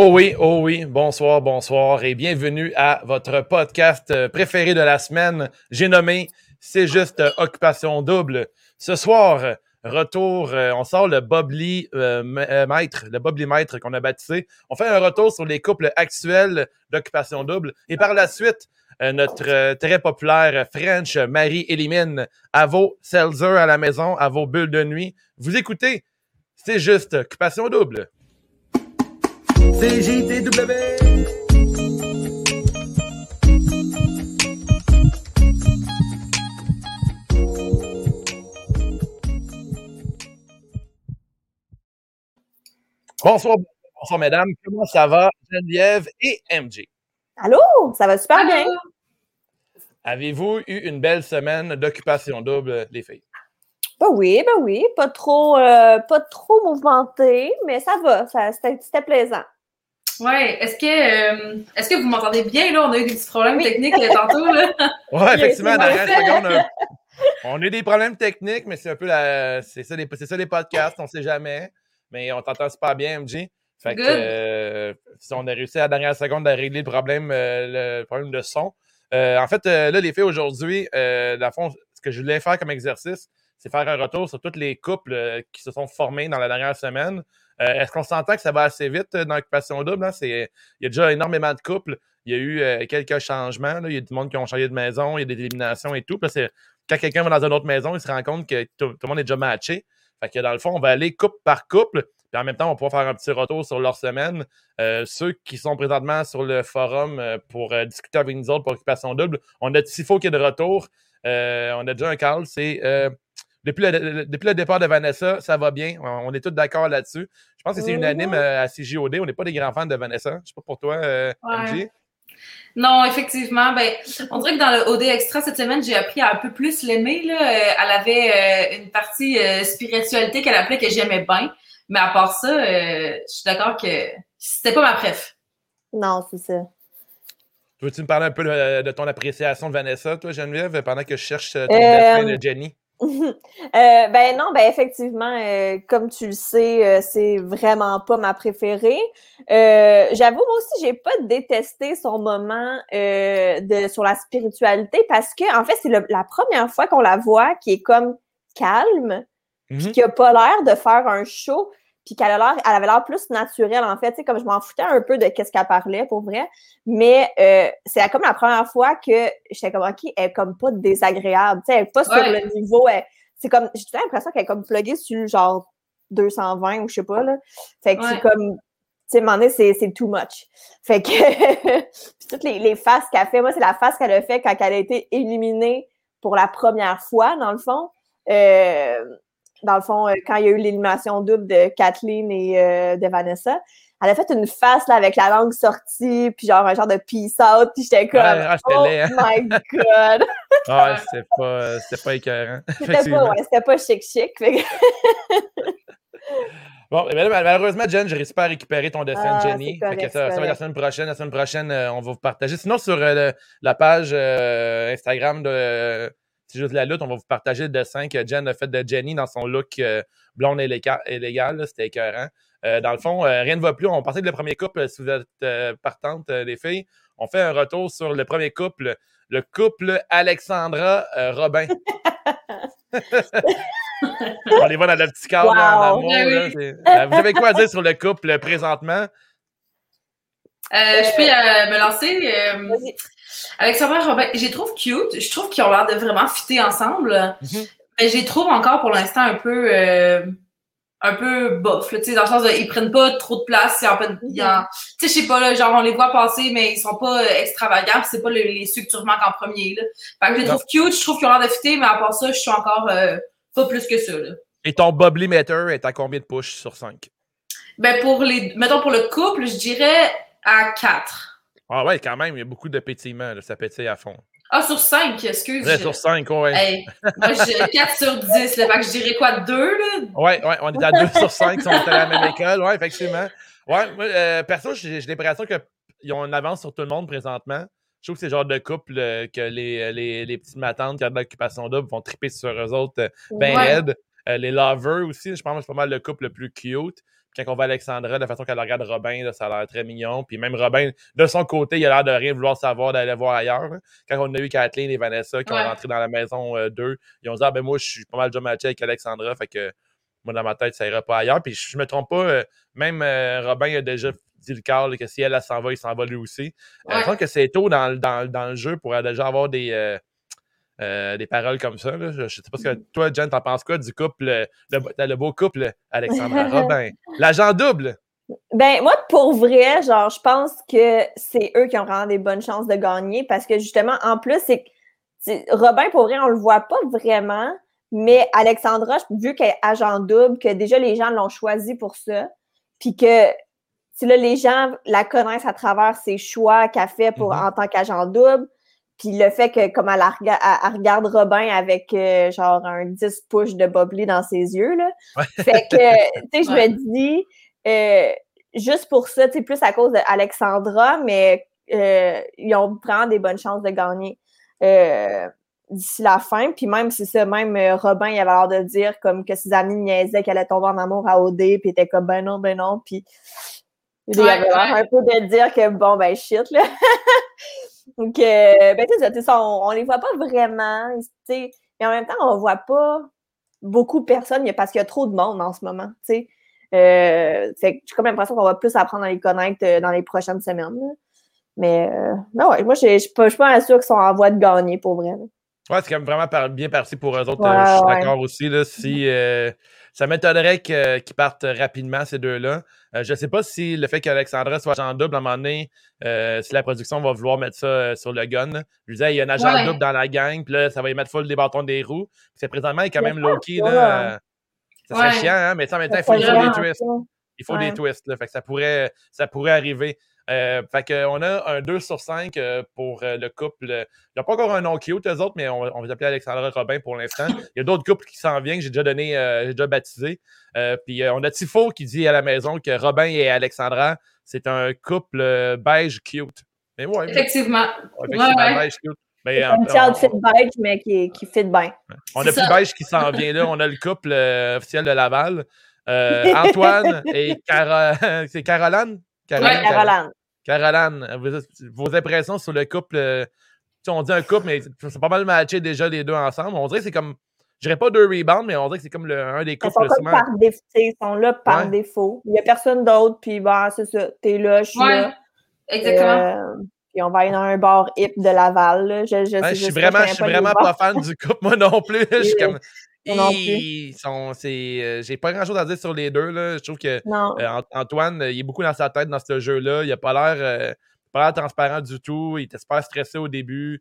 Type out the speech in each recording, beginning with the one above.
Oh oui, oh oui, bonsoir, bonsoir et bienvenue à votre podcast euh, préféré de la semaine. J'ai nommé C'est juste euh, Occupation Double. Ce soir, retour, euh, on sort le Bobli Maître, le Bobli Maître qu'on a baptisé. On fait un retour sur les couples actuels d'Occupation Double et par la suite, notre très populaire French Marie élimine à vos Seltzer à la maison, à vos bulles de nuit. Vous écoutez, c'est juste Occupation Double. CJTW. Bonsoir, bonsoir mesdames. Comment ça va, Geneviève et MJ? Allô, ça va super bien? Avez-vous eu une belle semaine d'occupation double, les filles? Ben oui, ben oui, pas trop, euh, pas trop mouvementé, mais ça va, c'était plaisant. Oui, est-ce que, euh, est-ce que vous m'entendez bien? Là? On a eu des petits problèmes techniques euh, tantôt. Oui, effectivement, dans la seconde, on a eu des problèmes techniques, mais c'est un peu la. C'est ça, les, ça les podcasts, on ne sait jamais. Mais on t'entend super bien, MJ. Fait que euh, si on a réussi à la dernière seconde à régler le problème, le problème de son. en fait, là, les filles, aujourd'hui, dans fond, ce que je voulais faire comme exercice, c'est faire un retour sur toutes les couples qui se sont formés dans la dernière semaine. Euh, est-ce qu'on s'entend que ça va assez vite euh, dans l'occupation double? Hein? Il y a déjà énormément de couples. Il y a eu euh, quelques changements. Il y a du monde qui ont changé de maison. Il y a des éliminations et tout. quand quelqu'un va dans une autre maison, il se rend compte que tout, le monde est déjà matché. Fait que dans le fond, on va aller couple par couple. Puis en même temps, on va pouvoir faire un petit retour sur leur semaine. ceux qui sont présentement sur le forum pour discuter avec nous autres pour Occupation Double, on a Tifo qui est de retour. on a déjà un call, c'est depuis le, départ de Vanessa, ça va bien. On, est tous d'accord là-dessus. Je pense que c'est unanime euh, à CJOD. On n'est pas des grands fans de Vanessa. Je ne sais pas pour toi, euh, Non, effectivement. Ben, on dirait que dans le OD Extra cette semaine, j'ai appris à un peu plus l'aimer. Euh, elle avait une partie spiritualité qu'elle appelait que j'aimais bien. Mais à part ça, je suis d'accord que c'était pas ma préf. Non, c'est ça. Veux-tu me parler un peu de, ton appréciation de Vanessa, toi, Geneviève, pendant que je cherche ton dessin de Jenny? Euh, ben non, ben effectivement, euh, comme tu le sais, euh, c'est vraiment pas ma préférée. Euh, j'avoue, moi aussi, j'ai pas détesté son moment de sur la spiritualité parce que en fait, c'est la première fois qu'on la voit qui est comme calme, mm qui a pas l'air de faire un show puis qu'elle elle avait l'air plus naturelle, en fait. Tu sais, comme je m'en foutais un peu de qu'est-ce qu'elle parlait, pour vrai. Mais euh, c'est comme la première fois que j'étais comme, OK, elle est comme pas désagréable. Tu sais, elle est pas sur le niveau. C'est comme, j'ai l'impression qu'elle est comme pluguée sur genre 220 ou je sais pas, là. Fait que c'est comme, tu sais, à c'est too much. Fait que, puis toutes les, les faces qu'elle fait, moi, c'est la face qu'elle a fait quand elle a été éliminée pour la première fois, dans le fond. Euh, dans le fond, euh, quand il y a eu l'élimination double de Kathleen et euh, de Vanessa, elle a fait une face là, avec la langue sortie, puis genre un genre de peace out, puis j'étais comme ah, Oh hein. my God! ah, c'était pas, c'était pas écœurant. C'était pas, ouais, c'était pas chic-chic. Bon, malheureusement, Jen, j'ai réussi pas à récupérer ton dessin de ah, Jenny. ça, va la semaine prochaine. La semaine prochaine, euh, on va vous partager. Sinon, sur la page Instagram de c'est juste la lutte. On va vous partager le dessin que Jen a fait de Jenny dans son look euh, blonde légal. C'était écœurant. Euh, dans le fond, euh, rien ne va plus. On partait de le premier couple, si vous êtes partantes, les filles. On fait un retour sur le premier couple, le couple Alexandra-Robin. on les voit dans le petit cadre en amour. vous avez quoi à dire sur le couple présentement? je peux me lancer. Alexandra Robin, je les trouve cute. Je trouve qu'ils ont l'air de vraiment fitter ensemble. Mhm. Mais je les trouve encore pour l'instant un peu euh, un peu bof, tu sais, dans le sens de, ils prennent pas trop de place. Fait, tu sais, je sais pas, là, genre, on les voit passer, mais ils sont pas euh, extravagants, c'est pas les, les ceux que tu remarques en premier, là. Fait que je les trouve cute, je trouve qu'ils ont l'air de fitter, mais à part ça, je suis encore euh, pas plus que ça, là. Et ton bubbly meter est à combien de push sur 5? Ben, pour les, mettons, pour le couple, je dirais à 4. Ah ouais, quand même, il y a beaucoup de pétillement, ça pétille à fond. Ah, sur 5, excuse. Ouais, sur 5, ouais. Hey, moi, j'ai 4 sur 10, là, fait que je dirais quoi, 2, là? Ouais, ouais, on est à 2 sur 5 si on est à la même école, ouais, effectivement. Ouais, moi, euh, perso, j'ai l'impression qu'ils ont une avance sur tout le monde présentement. Je trouve que c'est le genre de couple euh, que les, les, les petites matantes qui ont de l'occupation double vont triper sur eux autres euh, ben ouais. les lovers aussi, je pense que c'est pas mal le couple le plus cute. Quand on voit Alexandra, la façon qu'elle regarde Robin, ça a l'air très mignon. Puis même Robin, de son côté, il a l'air de rien vouloir savoir, d'aller voir ailleurs. Quand on a eu Kathleen et Vanessa qui ont rentré dans la maison 2, euh, ils ont dit Ah ben moi, je suis pas mal déjà matché avec Alexandra, fait que moi, dans ma tête, ça ira pas ailleurs. Puis je, me trompe pas, euh, même euh, Robin a déjà dit le cas que si elle, elle s'en va, il s'en va lui aussi. Je pense que c'est tôt dans, dans, dans, le jeu pour déjà avoir des euh, des paroles comme ça. Je, ne sais pas ce que toi, Jen, t'en penses quoi du couple, le, le beau couple Alexandra Robin? L'agent double! Ben, moi, pour vrai, genre, je pense que c'est eux qui ont vraiment des bonnes chances de gagner parce que justement, en plus, c'est Robin, pour vrai, on le voit pas vraiment, mais Alexandra, vu qu'elle est agent double, que déjà les gens l'ont choisi pour ça, puis que là, les gens la connaissent à travers ses choix qu'elle fait pour, mm-hmm. en tant qu'agent double, puis le fait que, comme elle, regarde Robin avec euh, genre un 10 push de Bobley dans ses yeux, là. Fait que, tu sais, je me dis, euh, juste pour ça, tu sais, plus à cause d'Alexandra, mais euh, ils ont vraiment des bonnes chances de gagner d'ici la fin. Puis même, c'est ça, même Robin, il avait l'air de dire comme que ses amis niaisaient qu'elle allait tomber en amour à OD, puis il était comme, ben non, ben non, puis il avait l'air un peu de dire que, bon, ben shit, là. Donc, euh, ben, tu sais, on, on les voit pas vraiment, mais en même temps, on voit pas beaucoup de personnes parce qu'il y a trop de monde en ce moment, tu sais. Euh, j'ai comme l'impression qu'on va plus apprendre à les connaître euh, dans les prochaines semaines. Mais, euh, non, ouais, moi, je suis pas, pas sûre qu'ils sont en voie de gagner pour vrai. Ouais, c'est quand même vraiment bien parti pour eux autres. je suis d'accord aussi. Là, si, ça m'étonnerait qu'ils partent rapidement, ces deux-là. Euh, je ne sais pas si le fait qu'Alexandra soit agent double, à un moment donné, euh, si la production va vouloir mettre ça euh, sur le gun. Je disais, il y a un agent double dans la gang, puis là, ça va y mettre full des bâtons des roues. c'est présentement, il est quand même low-key. Là, ça serait chiant, hein, mais en même temps, il faut, des twists. Il faut des twists. Là, fait que ça pourrait, ça pourrait arriver. Euh, fait qu'on a un 2 sur 5 euh, pour euh, le couple. Il n'y a pas encore un nom cute, eux autres, mais on, on va appeler Alexandra Robin pour l'instant. Il y a d'autres couples qui s'en viennent, que j'ai déjà donné, j'ai déjà baptisé. puis on a Tifo qui dit à la maison que Robin et Alexandra, c'est un couple beige cute. Mais ouais, effectivement. effectivement beige cute. Mais, un petit outfit beige, mais qui, qui fit bien. On a plus beige qui s'en vient là. On a le couple officiel de Laval. Antoine et c'est Caroline? Caroline. Caroline. Caroline, vos impressions sur le couple. Euh, on dit un couple, mais c'est pas mal matché déjà les deux ensemble. On dirait que c'est comme. Je dirais pas deux rebounds, mais on dirait que c'est comme le, un des couples. Ils sont, par défaut, ils sont là par défaut. Il n'y a personne d'autre, puis bah, c'est ça. T'es là, je suis ouais, là. Exactement. Euh, puis on va aller dans un bar hip de Laval. Je, je, je, suis vraiment, je suis vraiment pas fan du couple, moi non plus. je suis comme. Ils sont, euh, j'ai pas grand chose à dire sur les deux. Là. Je trouve que euh, Antoine, il est beaucoup dans sa tête dans ce jeu-là. Il a pas l'air, euh, pas l'air transparent du tout. Il était super stressé au début.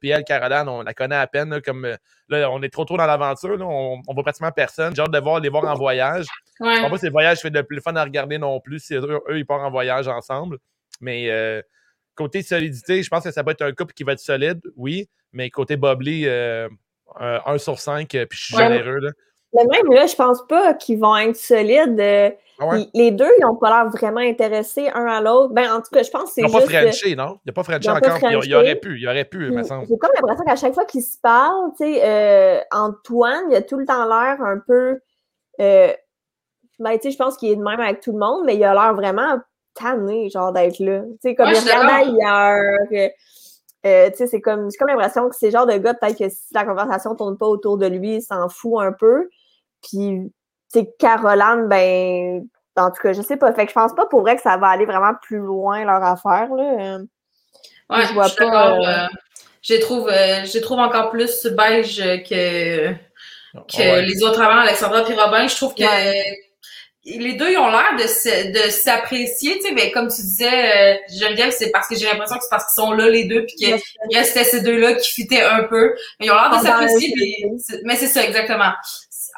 puis elle, Caroline, on la connaît à peine. comme là, on est trop trop dans l'aventure. On, on voit pratiquement personne. J'ai hâte de voir les voir en voyage. Ouais. Je pense pas que ces voyages fait le plus fun à regarder non plus. Si eux, ils partent en voyage ensemble. Mais côté solidité, je pense que ça peut être un couple qui va être solide, oui. Mais côté Bobley, 1 sur 5, euh, puis je suis généreux. Là. Mais même là, je pense pas qu'ils vont être solides. Euh, ah les deux, ils n'ont pas l'air vraiment intéressés un à l'autre. Ben, en tout cas, je pense que c'est. Ils n'ont pas Frenché, non? Il n'y a pas Frenché encore. Il y aurait pu, il y aurait pu, il me semble. J'ai comme l'impression qu'à chaque fois qu'ils se parlent, tu sais, euh, Antoine, il a tout le temps l'air un peu. Euh, ben, tu sais, je pense qu'il est de même avec tout le monde, mais il a l'air vraiment tanné, genre, d'être là. Tu sais, comme il regarde ailleurs. Euh, c'est comme, comme l'impression que c'est genre de gars, peut-être que si la conversation tourne pas autour de lui, il s'en fout un peu. Puis, tu Caroline, ben, en tout cas, je sais pas. Fait que je pense pas pour vrai que ça va aller vraiment plus loin leur affaire, là. Euh, ouais, je vois pas. Euh, je trouve, je trouve encore plus beige que, que les autres avant, Alexandra et Robin. Je trouve que les deux ils ont l'air de, s'apprécier, tu sais, mais comme tu disais, euh, Geneviève, c'est parce que j'ai l'impression que c'est parce qu'ils sont là les deux, puis qu'il restait ces deux-là qui fitaient un peu. Mais ils ont l'air de s'apprécier, mais c'est ça, exactement.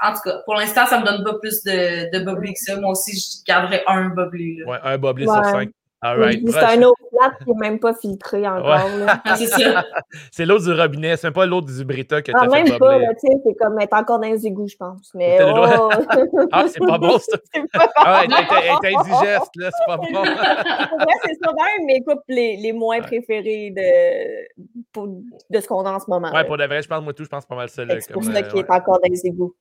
En tout cas, pour l'instant, ça me donne pas plus de, de bubbly que ça. Moi aussi, je garderais un bubbly. Là. Ouais, un bubbly sur cinq. C'est un autre plat qui n'est même pas filtré encore. c'est ça. c'est l'autre du robinet, c'est pas l'autre du Brita que tu as ah, fait même pas, tu sais, c'est comme être encore dans les égouts, je pense. Mais oh. ah, c'est pas bon, ça. Ah, elle est indigeste, là, c'est pas bon. vrai, c'est même mes couples les, les moins préférés de, pour, de ce qu'on a en ce moment. Ouais, pour de vrai, je pense, moi tout, je pense pas mal ça. C'est pour ça qu'il est encore dans les égouts.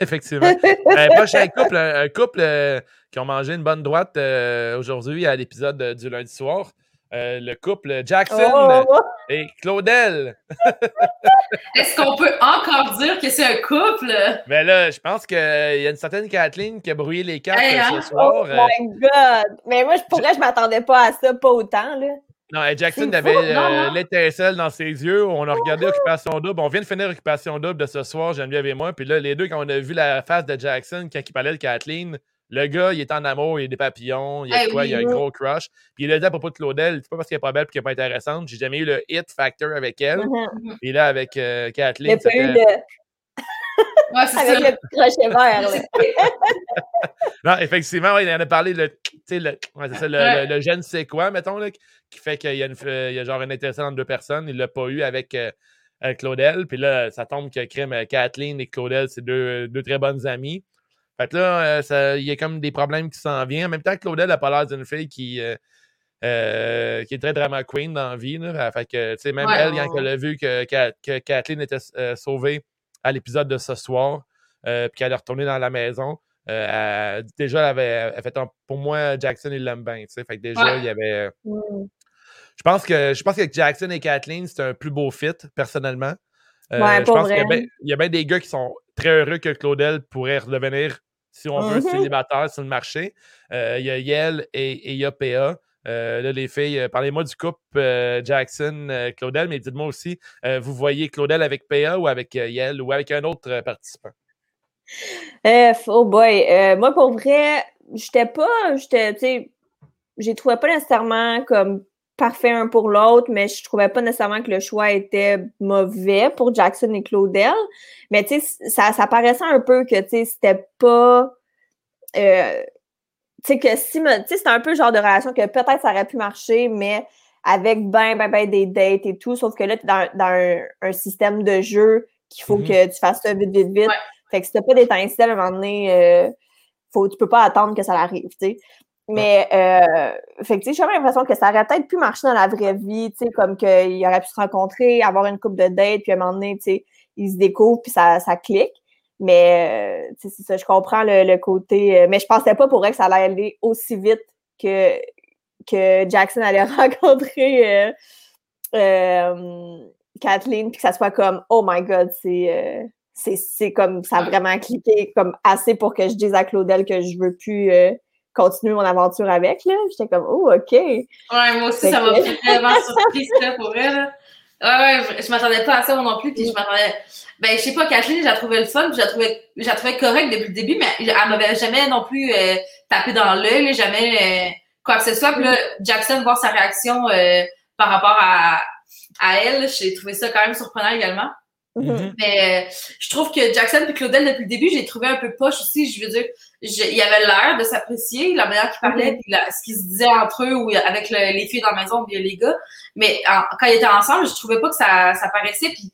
Effectivement. Un prochain couple, un, couple euh, qui ont mangé une bonne droite euh, aujourd'hui à l'épisode du lundi soir. Euh, le couple Jackson oh! et Claudel. Est-ce qu'on peut encore dire que c'est un couple? Mais là, je pense qu'il y a une certaine Kathleen qui a brouillé les cartes ce hein? soir. Oh my God! Mais moi, je pourrais, je m'attendais pas à ça, pas autant. Là. Non, Jackson avait euh, l'étincelle dans ses yeux. On a regardé Occupation Double. On vient de finir Occupation Double de ce soir, Geneviève et moi. Puis là, les deux, quand on a vu la face de Jackson quand il parlait de Kathleen, le gars, il est en amour, il a des papillons, il a quoi, il a un gros crush. Puis il a dit à propos de Claudel, c'est pas parce qu'elle est pas belle et qu'elle est pas intéressante. J'ai jamais eu le hit factor avec elle. Mm-hmm. Et là, avec euh, Kathleen. Il a eu le. Ouais, avec le petit crochet vert. non, effectivement, il en a parlé, le, le, ça, le, le, je ne sais quoi, mettons, là, qui fait qu'il y, a une, il y a genre une intéressant entre deux personnes. Il ne l'a pas eu avec, euh, Claudel. Puis là, ça tombe que Crème, euh, Kathleen et Claudel, c'est deux, deux, très bonnes amies. Fait que là, euh, il y a comme des problèmes qui s'en viennent. En même temps, Claudel n'a pas l'air d'une fille qui, euh, qui est très drama queen dans la vie. Là. Fait que, tu sais, même elle, quand elle a vu que, que, Kathleen était sauvée à l'épisode de ce soir, puis qu'elle est retournée dans la maison, déjà, elle avait fait pour moi, Jackson, il l'aime bien. Fait que déjà, il y avait. Je pense que je pense que Jackson et Kathleen, c'est un plus beau fit, personnellement. Euh, je pense qu'il y, a bien des gars qui sont très heureux que Claudel pourrait redevenir, si on veut, mm-hmm. célibataire sur le marché. Euh, il y a Yel et, il y a PA. Euh, là, les filles, parlez-moi du couple Jackson-Claudel, mais dites-moi aussi, vous voyez Claudel avec PA ou avec Yel ou avec un autre participant? oh boy. moi, pour vrai, j'étais pas, j'étais, tu sais, j'ai trouvé pas nécessairement comme parfait un pour l'autre, mais je trouvais pas nécessairement que le choix était mauvais pour Jackson et Claudel. Mais tu sais, ça, ça paraissait un peu que tu sais, c'était pas. Euh, tu sais, que si. Tu sais, c'était un peu le genre de relation que peut-être ça aurait pu marcher, mais avec ben, ben, ben des dates et tout. Sauf que là, tu es dans, dans un, système de jeu qu'il faut mm-hmm. que tu fasses ça vite, vite, vite. Fait que si t'as pas d'étincelle à un moment donné, euh, faut, tu peux pas attendre que ça arrive, tu sais. Mais, euh, fait que, j'ai l'impression que ça aurait peut-être pu marcher dans la vraie vie, tu sais, comme qu'il aurait pu se rencontrer, avoir une coupe de date, puis à un moment donné, tu sais, ils se découvrent, puis ça, ça clique. Mais, euh, tu sais, c'est ça, je comprends le, côté. Euh, mais je pensais pas pour elle que ça allait aller aussi vite que, que Jackson allait rencontrer Kathleen, puis que ça soit comme, oh my god, c'est. c'est comme ça a vraiment cliqué comme assez pour que je dise à Claudel que je veux plus continuer mon aventure avec. Là. J'étais comme, oh, OK. Ouais, moi aussi, ça m'a fait vraiment surprise, ça, pour elle. Là. Ouais, ouais, je, m'attendais pas à ça, moi non plus, puis je m'attendais... Ben, je sais pas, Kathleen, j'ai trouvé le fun, puis j'ai trouvé, j'ai trouvé correct depuis le début, mais elle m'avait jamais non plus euh, tapé dans l'œil, jamais euh, quoi que ce soit. Puis là, Jackson, voir sa réaction euh, par rapport à, à elle, j'ai trouvé ça quand même surprenant également. Mm-hmm. Mais euh, je trouve que Jackson et Claudel, depuis le début, j'ai trouvé un peu poche aussi. Je veux dire, il y avait l'air de s'apprécier, la manière qu'ils parlaient, mm-hmm. puis ce qu'ils se disaient entre eux ou avec les filles dans la maison, puis les gars. Mais quand ils étaient ensemble, je trouvais pas que ça, ça paraissait. Puis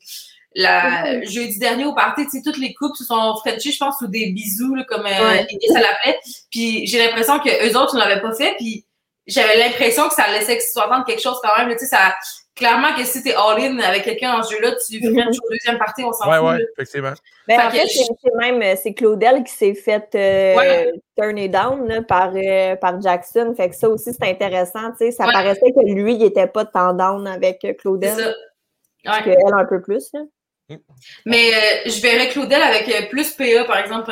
la, mm-hmm. jeudi dernier au party, tu sais, toutes les couples se sont frenchés, je pense, ou des bisous, là, comme euh, ça l'appelait. Puis j'ai l'impression que eux autres ne l'avaient pas fait. Puis j'avais l'impression que ça laissait sous-entendre quelque chose quand même. Tu sais, ça, clairement que si t'es all-in avec quelqu'un dans ce jeu-là, tu ferais une deuxième partie, on s'en fout. Ouais, ouais, effectivement. Ben, en fait, c'est même euh, c'est Claudel qui s'est fait euh, turner down là, par, euh, par Jackson. Fait que ça aussi, c'est intéressant. Tu sais, ça paraissait que lui, il était pas tant down avec Claudel. C'est ça. Qu'elle un peu plus. Là. Mais euh, je verrais Claudel avec euh, plus PA, par exemple.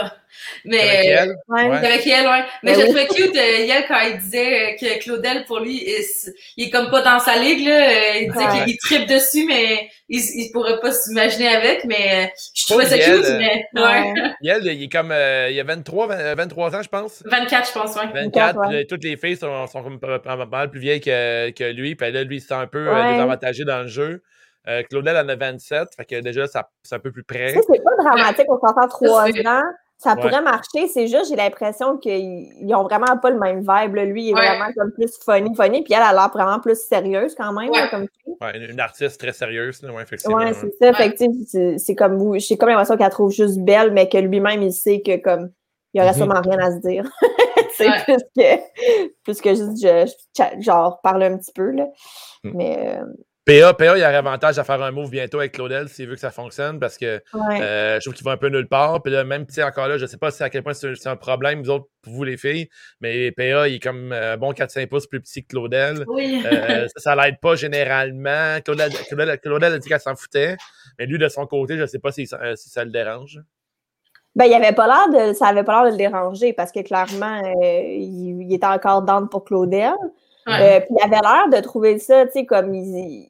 Mais, avec elle? Euh, ouais. Avec elle, ouais. Mais ben je trouvais cute, euh, quand il disait que Claudel, pour lui, il, est comme pas dans sa ligue, là. Il disait qu'il tripe dessus, mais il, il pourrait pas s'imaginer avec. Mais je trouvais ça cute, mais... Ouais. Yel, il est comme... il a 23, 23 ans, je pense. 24, je pense, ouais. 24, toutes les filles sont, sont pas mal plus vieilles que, que lui. Puis là, lui, il se sent un peu désavantagé dans le jeu. Euh, Claudel en a 27, fait que déjà, c'est un peu plus près. C'est pas dramatique, on s'entend trois ans. Ça pourrait marcher, c'est juste, j'ai l'impression qu'ils ont vraiment pas le même vibe. Lui, il est vraiment comme plus funny, funny, puis elle a l'air vraiment plus sérieuse quand même. comme une, artiste très sérieuse, ouais, effectivement. Ouais, c'est ça. Fait c'est comme vous. J'ai comme l'impression qu'elle trouve juste belle, mais que lui-même, il sait que comme il y aurait mm-hmm. sûrement rien à se dire. c'est plus que plus que juste je, genre parler un petit peu. Là. Mm. Mais euh, PA, PA, il y a avantage à faire un move bientôt avec Claudel s'il veut que ça fonctionne parce que euh, je trouve qu'il va un peu nulle part. Puis là, même, tu sais, encore là, je sais pas si à quel point c'est un problème, vous autres, pour vous les filles, mais PA, il est comme un euh, bon 4-5 pouces plus petit que Claudel. Oui. Euh, ça, ça l'aide pas généralement. Claudel, Claudel, a dit qu'elle s'en foutait, mais lui, de son côté, je sais pas si, si ça le dérange. Ben, il avait pas l'air de, ça avait pas l'air de le déranger parce que clairement, il, était encore down pour Claudel. puis il avait l'air de trouver ça, tu sais, comme il,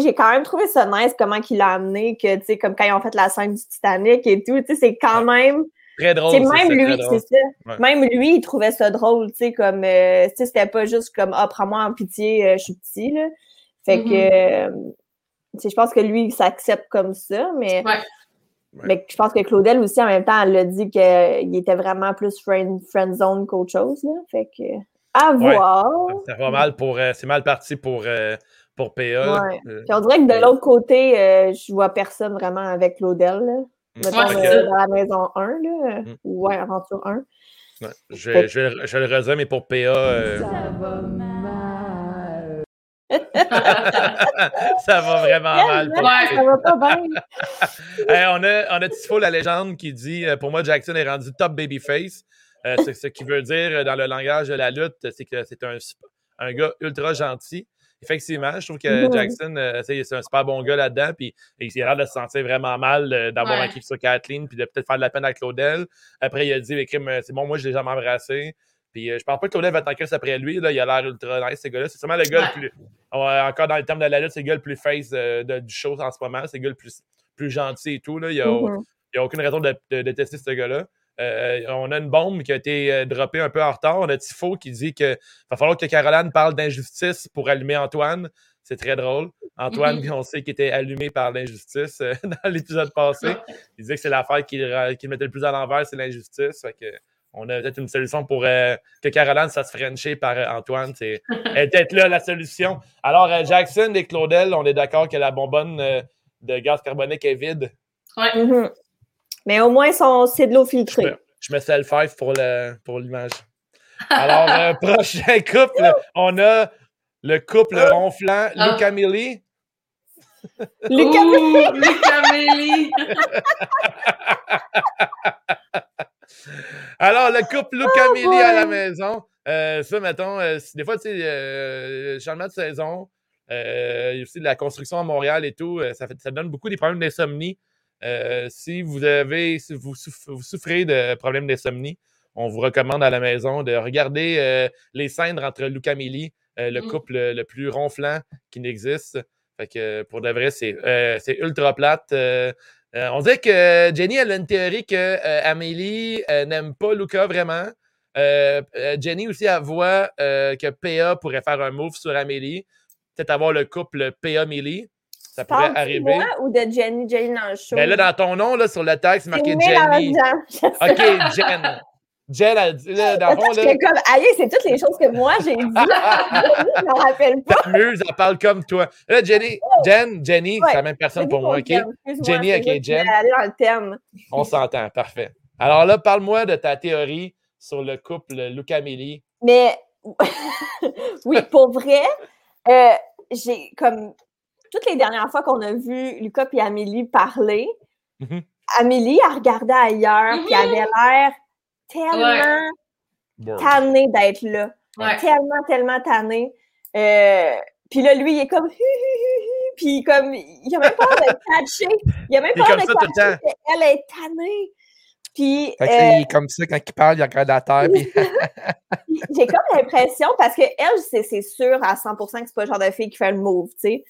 j'ai quand même trouvé ça nice comment il a amené, que, tu sais, comme quand ils ont fait la scène du Titanic et tout, tu sais, c'est quand même... Très drôle. même lui, c'est ça. Même lui, il trouvait ça drôle, tu sais, comme, euh, tu sais, c'était pas juste comme, ah, prends-moi en pitié, euh, je suis petit, là. Fait que, mm-hmm. euh, tu sais, je pense que lui, il s'accepte comme ça, mais... Mais je pense que Claudel aussi, en même temps, elle a dit qu'il était vraiment plus friend, friend zone qu'autre chose, là. Fait que, à voir. C'est pas mal pour... c'est mal parti pour pour PA. Ouais. Euh, on dirait que de l'autre côté, euh, je vois personne vraiment avec Claudel. Mm. Mettons, euh, dans la maison 1, là, mm. ou ouais, Aventure 1. Ouais. Je, je, je, le redis, mais pour PA. Ça va mal. ça va vraiment mal. Ouais, ça va pas bien. hey, on a, on a Tifo, la légende, qui dit Pour moi, Jackson est rendu top babyface. Euh, ce qui veut dire dans le langage de la lutte, c'est que c'est un, un gars ultra gentil effectivement, je trouve que Jackson, euh, c'est un super bon gars là-dedans. Puis il a l'air de se sentir vraiment mal euh, d'avoir un kick sur Kathleen, puis de peut-être faire de la peine à Claudel. Après, il a dit euh, c'est bon, moi, je l'ai jamais embrassé. Puis je pense pas que Claudel va t'enquer après lui. Là, il a l'air ultra nice, ce gars-là. C'est sûrement le gars le plus. encore dans le terme de la lutte, c'est le gars le plus face du show en ce moment. C'est le gars le plus, plus gentil et tout. Là. Il n'y a, mm-hmm. a, aucune raison de, de détester ce gars-là. Euh, on a une bombe qui a été euh, droppée un peu en retard. On a Tifo qui dit qu'il va falloir que Caroline parle d'injustice pour allumer Antoine. C'est très drôle. Antoine, mm-hmm. on sait qu'il était allumé par l'injustice euh, dans l'épisode passé. Il disait que c'est l'affaire qui, mettait le plus à l'envers, c'est l'injustice. on a peut-être une solution pour que Caroline ça se frencher par Antoine. C'est peut-être là la solution. Alors, Jackson et Claudel, on est d'accord que la bonbonne de gaz carbonique est vide. Ouais. Mm-hmm. Mais au moins, c'est de l'eau filtrée. Je me, je le five pour l'image. Alors, euh, prochain couple, on a le couple ah. ronflant, ah. Luca Millie. Luca Millie. Alors, le couple Luca oh Millie à la maison. Euh, ça, mettons, euh, des fois, tu sais, euh, changement de saison, il y a aussi de la construction à Montréal et tout, ça, fait, ça donne beaucoup des problèmes d'insomnie. Euh, si vous avez, si vous, souffrez de problèmes d'insomnie, on vous recommande à la maison de regarder euh, les scènes entre Luca Millie, euh, le mm. couple le, plus ronflant qui n'existe. Fait que pour de vrai, c'est ultra plate. on dirait que Jenny a une théorie que Amélie n'aime pas Luca vraiment. Jenny aussi voit que PA pourrait faire un move sur Amélie. Peut-être avoir le couple PA-Millie. Ça pourrait arriver. De moi ou de Jenny, Jenny dans le show? Ben là, dans ton nom, là, sur le tag, c'est marqué Jenny. OK, Jen. Jen, elle dit, là, dans le fond, là... comme, allez, c'est toutes les choses que moi, j'ai dit. je m'en rappelle pas. Muse, elle parle comme toi. Là, Jenny, oh. Jen, Jenny, c'est la même personne pour moi, OK? Jenny, OK, Jen. aller dans le thème. On s'entend, parfait. Alors là, parle-moi de ta théorie sur le couple Luca-Millie. Mais, oui, pour vrai, euh, j'ai comme toutes les dernières fois qu'on a vu Lucas et Amélie parler, mm-hmm. Amélie a regardé ailleurs, puis avait l'air tellement tannée d'être là. Tellement, tellement tannée. Euh, puis là, lui, il est comme puis comme il a même pas de catcher. Il a même pas de catcher Elle est tannée. Puis, fait euh, il est comme ça quand il parle, il regarde la terre. J'ai comme l'impression, parce que elle, c'est sûr à 100% que c'est pas le genre de fille qui fait le move, tu sais.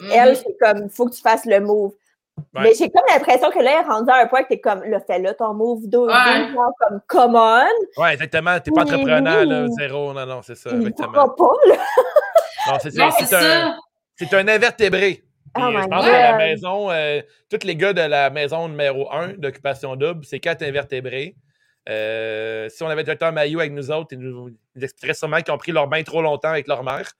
Elle, mm-hmm. c'est comme, il faut que tu fasses le move. Mais j'ai comme l'impression que là, elle est rendue à un point que t'es comme, là, fais-le ton move deux, ouais. comme, come on. Ouais, exactement. T'es pas entrepreneur, là, zéro. Non, non, c'est ça, exactement. pas, là. non, c'est ça. C'est un, c'est un invertébré. Oh je pense que la maison, euh, tous les gars de la maison numéro 1 d'occupation double, c'est quatre invertébrés. Euh, si on avait un maillot avec nous autres, ils nous, expliqueraient sûrement qu'ils ont pris leur bain trop longtemps avec leur mère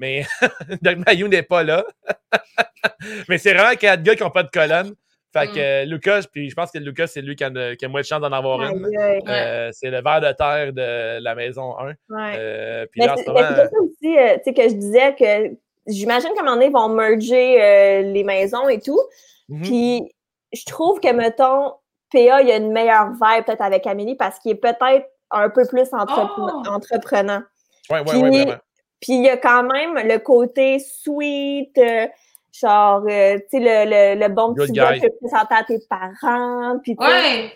mais Doug Mayou n'est pas là. mais c'est vraiment quatre gars qui n'ont pas de colonne. Fait que mm. Lucas, puis je pense que Lucas, c'est lui qui a, qui a, moins de chance d'en avoir une. Euh, c'est le ver de terre de la maison 1. Euh, puis mais c'est ça aussi, euh, tu sais, que je disais que j'imagine qu'à un moment donné, ils vont merger euh, les maisons et tout. Mhm. Puis je trouve que, mettons, PA, il y a une meilleure vibe peut-être avec Amélie parce qu'il est peut-être un peu plus entrep- Oh! entreprenant. Ouais, ouais, Puis- ouais, vraiment. Puis il y a quand même le côté sweet, euh, genre, euh, tu sais, le, le, le bon Good petit gars que tu présenter à tes parents. Puis Ouais,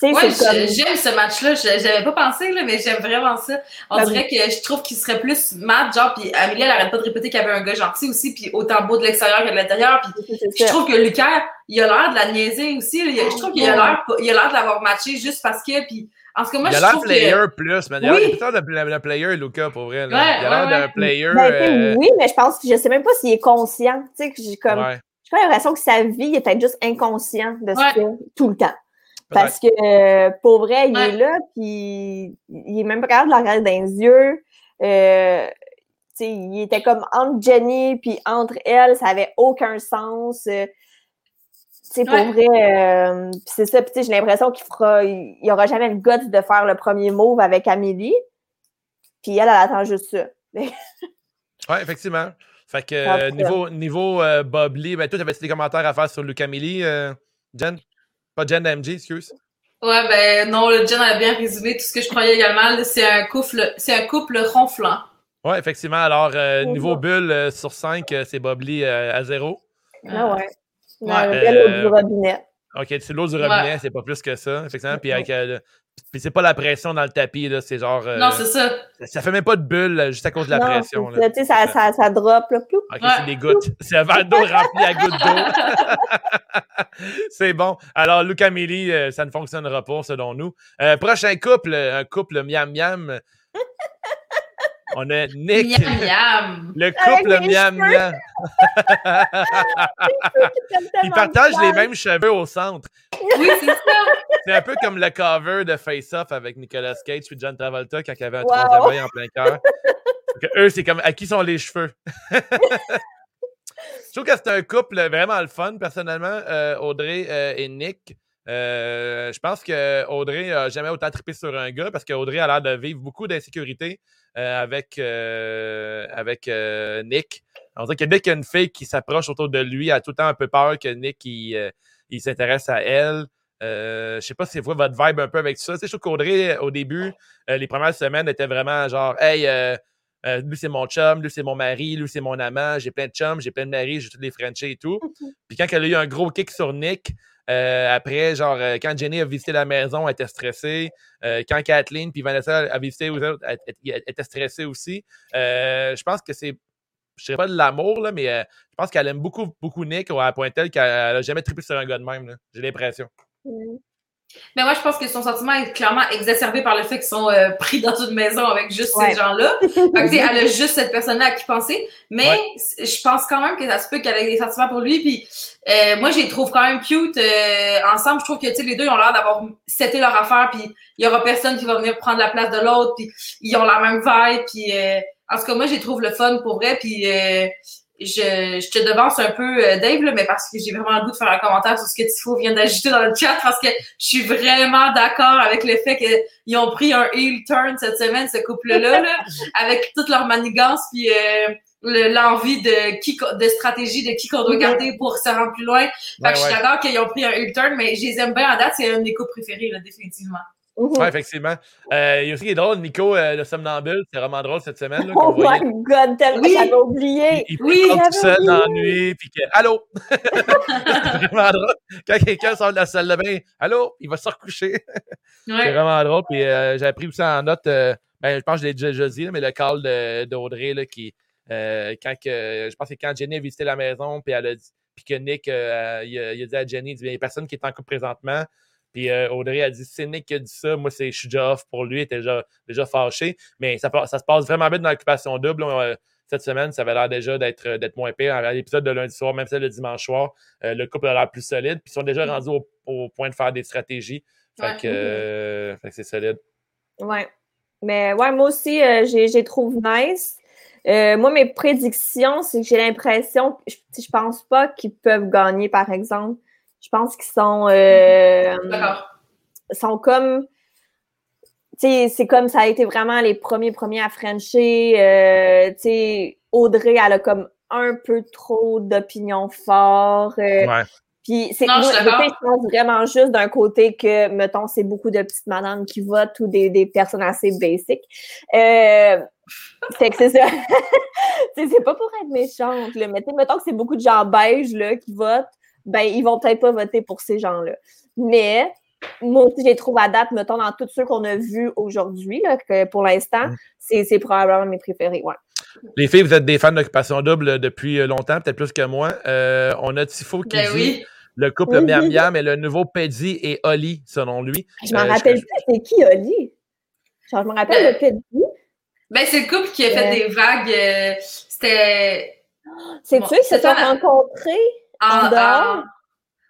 tu sais, ouais comme... j'aime ce match-là. Je- J'avais pas pensé, là, mais j'aime vraiment ça. On dirait que je trouve qu'il serait plus mat, genre, puis Amélie, elle arrête pas de répéter qu'il y avait un gars gentil aussi, puis autant beau de l'extérieur que de l'intérieur, puis je trouve que Lucas, il a l'air de la niaiser aussi. là. Je trouve qu'il a l'air pas- il a l'air de l'avoir matché juste parce que. Puis, en tout cas, moi, il a je l'air trouve player que. plus, man. Il a Oui. l'air de le player, Luca, pour vrai. Ouais, il a l'air ouais, d'un player. Ben, euh, oui, mais je pense que je sais même pas s'il est conscient. Tu sais, que j'ai comme, ouais. j'ai pas l'impression que sa vie est peut-être juste inconscient de ce Ouais. qu'il tout le temps. Parce que, euh, pour vrai, il Ouais. est là, puis il est même pas capable de la regarder dans les yeux. Euh, tu sais, il était comme entre Jenny puis entre elle, ça avait aucun sens. Tu sais, pour Ouais. vrai, euh, c'est ça. Puis tu sais, j'ai l'impression qu'il fera, il, il aura jamais le guts de faire le premier move avec Amélie. Puis elle, elle attend juste ça. Ouais, effectivement. Fait que euh, niveau, niveau euh, Bob Lee, ben toi, t'avais des commentaires à faire sur Luc Amélie, euh, Jen? Pas Jen MG, excuse. Ouais, ben non, le Jen a bien résumé tout ce que je croyais également. C'est un couple, c'est un couple ronflant. Ouais, effectivement. Alors, euh, niveau bulle euh, sur 5, c'est Bob Lee euh, à zéro. Ah ouais. Ouais, La euh, belle eau du robinet. OK, c'est l'eau du robinet, c'est pas plus que ça, effectivement. Puis, avec, euh, puis c'est pas la pression dans le tapis, là, c'est genre... euh, Non, c'est ça. ça fait même pas de bulle euh, juste à cause de la Non, pression. Là. ça, Tu sais, ça, ça, ça drop, là. ploup. OK, Ouais. c'est des gouttes. C'est un verre d'eau rempli à gouttes d'eau. c'est bon. Alors, Luc Amélie, euh, ça ne fonctionnera pas, selon nous. Euh, prochain couple, un couple miam-miam. On a Nick. Miam, miam. Le couple Avec les miam-miam. Ils partagent les mêmes cheveux au centre. Oui, c'est ça. C'est un peu comme le cover de Face Off avec Nicolas Cage et John Travolta quand il y avait un Wow. troisième œil en plein cœur. Que eux, c'est comme à qui sont les cheveux? Je trouve que c'est un couple vraiment le fun, personnellement, euh, Audrey euh, et Nick. Euh, je pense que Audrey a jamais autant trippé sur un gars parce qu'Audrey a l'air de vivre beaucoup d'insécurité euh, avec, euh, avec Nick. On dirait que dès qu'il y a une fille qui s'approche autour de lui, elle a tout le temps un peu peur que Nick il, il s'intéresse à elle. Euh, je sais pas si vous votre vibe un peu avec ça. Tu sais, je trouve qu'Audrey, au début, les premières semaines, était vraiment genre Hey, euh, lui c'est mon chum, lui c'est mon mari, lui c'est mon amant, j'ai plein de chums, j'ai plein de maris, j'ai tous les Frenchies et tout. Puis quand elle a eu un gros kick sur Nick, euh, après, genre, euh, quand Jenny a visité la maison, elle était stressée. Euh, quand Kathleen puis Vanessa a visité, aux autres, elle, était stressée aussi. Je pense que c'est, je dirais pas de l'amour, là, mais je pense qu'elle aime beaucoup, beaucoup Nick à un point tel qu'elle a jamais trippé sur un gars de même. J'ai l'impression. Mais moi, je pense que son sentiment est clairement exacerbé par le fait qu'ils sont euh, pris dans une maison avec juste Ouais. ces gens-là. Fait que, tu sais, elle a juste cette personne-là à qui penser. Mais Ouais. je pense quand même que ça se peut qu'elle ait des sentiments pour lui. Puis euh, moi, je les trouve quand même cute euh, ensemble. Je trouve que tu sais, les deux, ils ont l'air d'avoir seté leur affaire. Puis il y aura personne qui va venir prendre la place de l'autre. Puis ils ont la même vibe. Puis euh, en tout cas, moi, je les trouve le fun pour vrai. Puis euh, je, je te devance un peu, euh, Dave, là, mais parce que j'ai vraiment le goût de faire un commentaire sur ce que Tifo vient d'ajouter dans le chat, parce que je suis vraiment d'accord avec le fait qu'ils ont pris un heel turn cette semaine, ce couple-là, là, avec toute leur manigance, puis euh, le- l'envie de qui de stratégie de qui qu'on doit Mhm. garder pour se rendre plus loin. Fait que je suis ouais. d'accord qu'ils ont pris un heel turn, mais je les aime bien en date, c'est un de mes couples préférés, là, définitivement. Mhm. Ouais, effectivement. Euh, il y a aussi qui est drôle, Nico, euh, le somnambule, c'est vraiment drôle cette semaine. Là, Oh qu'on voyait. my god, tellement Oui. j'avais oublié. Il, il Oui, tout j'avais seul dans la nuit, puis que Allô! c'est vraiment drôle. Quand quelqu'un sort de la salle de bain, Allô! Il va se recoucher. C'est vraiment drôle. Puis euh, j'ai pris aussi en note, euh, ben, je pense que je l'ai déjà, déjà dit, là, mais le call de- d'Audrey, là, qui, euh, quand que, je pense que quand Jenny a visité la maison, puis elle a dit, puis que Nick, euh, il, a, il a dit à Jenny, il dit, il y a personne qui est en couple présentement. Puis euh, Audrey a dit, c'est Nick qui a dit ça, moi, c'est, je suis déjà off pour lui, il était déjà, déjà fâché. Mais ça, se passe vraiment bien dans l'occupation double. Euh, cette semaine, ça avait l'air déjà d'être, d'être moins pire. À l'épisode de lundi soir, même celle de dimanche soir, euh, le couple a l'air plus solide. Puis ils sont déjà Mm. rendus au, au point de faire des stratégies. Fait Ouais. que, euh, fait que c'est solide. Ouais. Mais ouais, moi aussi, euh, j'ai, trouve nice. Euh, moi, mes prédictions, c'est que j'ai l'impression je, je pense pas qu'ils peuvent gagner, par exemple. Je pense qu'ils sont, euh, D'accord. sont comme. Tu sais, c'est comme ça a été vraiment les premiers premiers à Frencher. Euh, tu sais, Audrey, elle a comme un peu trop d'opinions fortes. Euh, ouais. Puis c'est moi, je pense vraiment juste d'un côté que, mettons, c'est beaucoup de petites madames qui votent ou des, des personnes assez basiques. Euh, c'est que c'est ça. c'est pas pour être méchante, là, mais mettons que c'est beaucoup de gens beiges là, qui votent, ben ils vont peut-être pas voter pour ces gens-là. Mais moi aussi, j'ai trouvé à date, mettons, dans tous ceux qu'on a vus aujourd'hui, que pour l'instant, mm. c'est probablement mes préférés. Ouais. Les filles, vous êtes des fans d'Occupation Double depuis longtemps, peut-être plus que moi. Euh, on a Tifo qui ben dit le couple Miam Miam et le nouveau Peddy et Oli, selon lui. Je m'en euh, rappelle plus, c'est qui Oli? je me rappelle ben, le Peddy. Ben, c'est le couple qui a fait des vagues. Euh, c'était. C'est tu qui se sont rencontrés? En, dehors?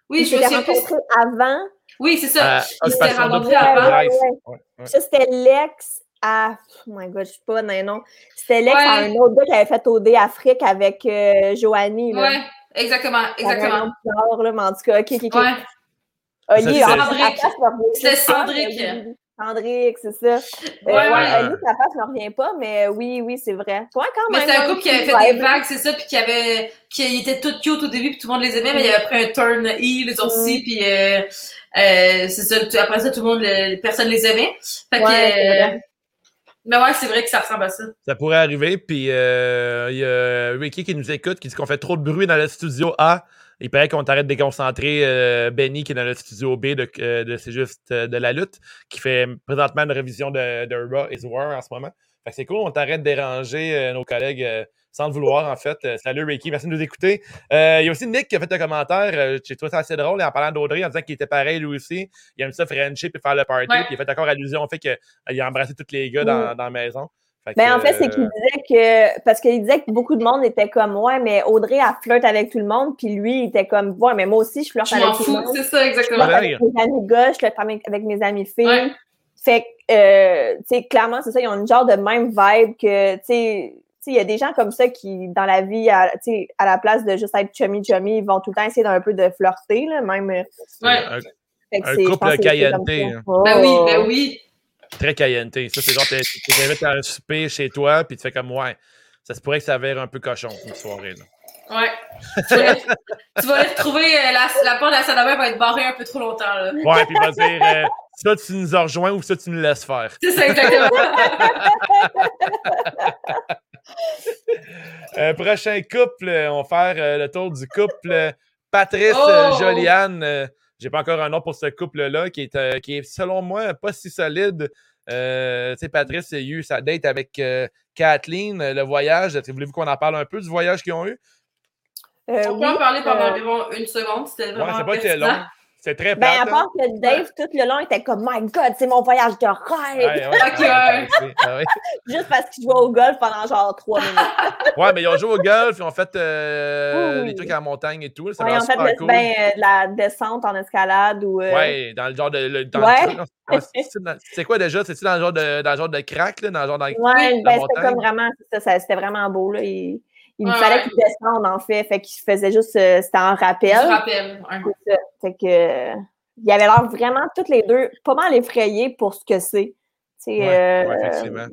Oui, je me suis rencontrés avant? Oui, c'est ça. Ils s'étaient rencontrés avant. Ça, c'était l'ex à. Oh my god, je sais pas non, non. C'était l'ex à un autre gars qui avait fait OD Afrique avec euh, Joanie. Là. Ouais, exactement, exactement. Là, mais en tout cas, ok, ok, ok. Ouais. Oli, C'était Cendric. Cendric, c'est ça. Euh, ouais, ouais, ouais. Sa face ne revient pas, mais oui, oui, c'est vrai. Ouais, quand même. Mais c'est un couple qui avait fait des vagues, c'est ça, puis qui avait, qui était tout cute au début, puis tout le monde les aimait, mais il avait pris un turn E, les aussi, puis euh, euh, c'est ça, après ça, tout le monde, personne les aimait. Fait que, mais ouais, c'est vrai que ça ressemble à ça. Ça pourrait arriver. Puis euh, il y a Ricky qui nous écoute, qui dit qu'on fait trop de bruit dans le studio A. Il paraît qu'on t'arrête de déconcentrer euh, Benny qui est dans le studio B de, euh, de C'est juste de la lutte, qui fait présentement une révision de, de Raw is War en ce moment. Fait que c'est cool, on t'arrête de déranger nos collègues sans le vouloir, en fait. Euh, salut Ricky, merci de nous écouter. Euh, il y a aussi Nick qui a fait un commentaire. Euh, J'ai trouvé ça assez drôle en parlant d'Audrey, en disant qu'il était pareil lui aussi. Il aime ça Frenchie puis faire le party. Puis il a fait encore allusion au fait qu'il a embrassé tous les gars dans, dans la maison. Ben, en fait, c'est qu'il disait que. Parce qu'il disait que beaucoup de monde était comme Ouais, mais Audrey, elle flirte avec tout le monde. Puis lui, il était comme Ouais, mais moi aussi, je flirte avec tout le monde. C'est ça, exactement. Je avec mes amis gars, je flirte avec mes amis filles. Fait que, euh, tu sais, clairement, c'est ça, ils ont une genre de même vibe que, tu sais, il y a des gens comme ça qui, dans la vie, à, à la place de juste être chummy-chummy, ils vont tout le temps essayer d'un peu de flirter, là, même. Ouais. Un, couple cayenne. Hein. Ben oui, ben oui. Très cayenne. Ça, c'est genre, tu t'invites à un souper chez toi, puis tu fais comme, ouais, ça se pourrait que ça verre un peu cochon, une soirée, là. Ouais. tu, vas aller, tu vas retrouver, euh, la, la, porte de la salle de bain va être barrée un peu trop longtemps. Là. Ouais, puis il va dire euh, ça, tu nous as rejoints ou ça, tu nous laisses faire. C'est ça, exactement. Euh, prochain couple, on va faire euh, le tour du couple Patrice oh! Joliane. J'ai pas encore un nom pour ce couple-là qui est, qui est, selon moi, pas si solide. Euh, tu sais, Patrice a eu sa date avec Kathleen, le voyage. Voulez-vous qu'on en parle un peu du voyage qu'ils ont eu? on peut en parler pendant environ une seconde. C'était vraiment. Ouais, c'est pas été long. C'est très Ben, à part que Dave, tout le long, était comme My God, c'est mon voyage de rêve. Ouais, Juste parce qu'il jouait au golf pendant genre trois minutes. ouais, mais ils ont joué au golf, ils ont fait euh, les trucs en montagne et tout. Ouais, ils ont fait cool. ben, euh, de la descente en escalade ou. Euh... Ouais, dans le genre de. Le, dans ouais. c'est quoi déjà? C'est-tu dans le genre de, dans le genre de crack, là? Dans le genre de. Ouais, ben, c'était comme vraiment. C'était vraiment beau, là. Il fallait qu'il descende, en fait. Fait qu'il faisait juste. Euh, c'était un rappel. Un rappel. Ça. Fait que. Euh, il avait l'air vraiment, toutes les deux, pas mal effrayés pour ce que c'est. Ouais, euh, effectivement.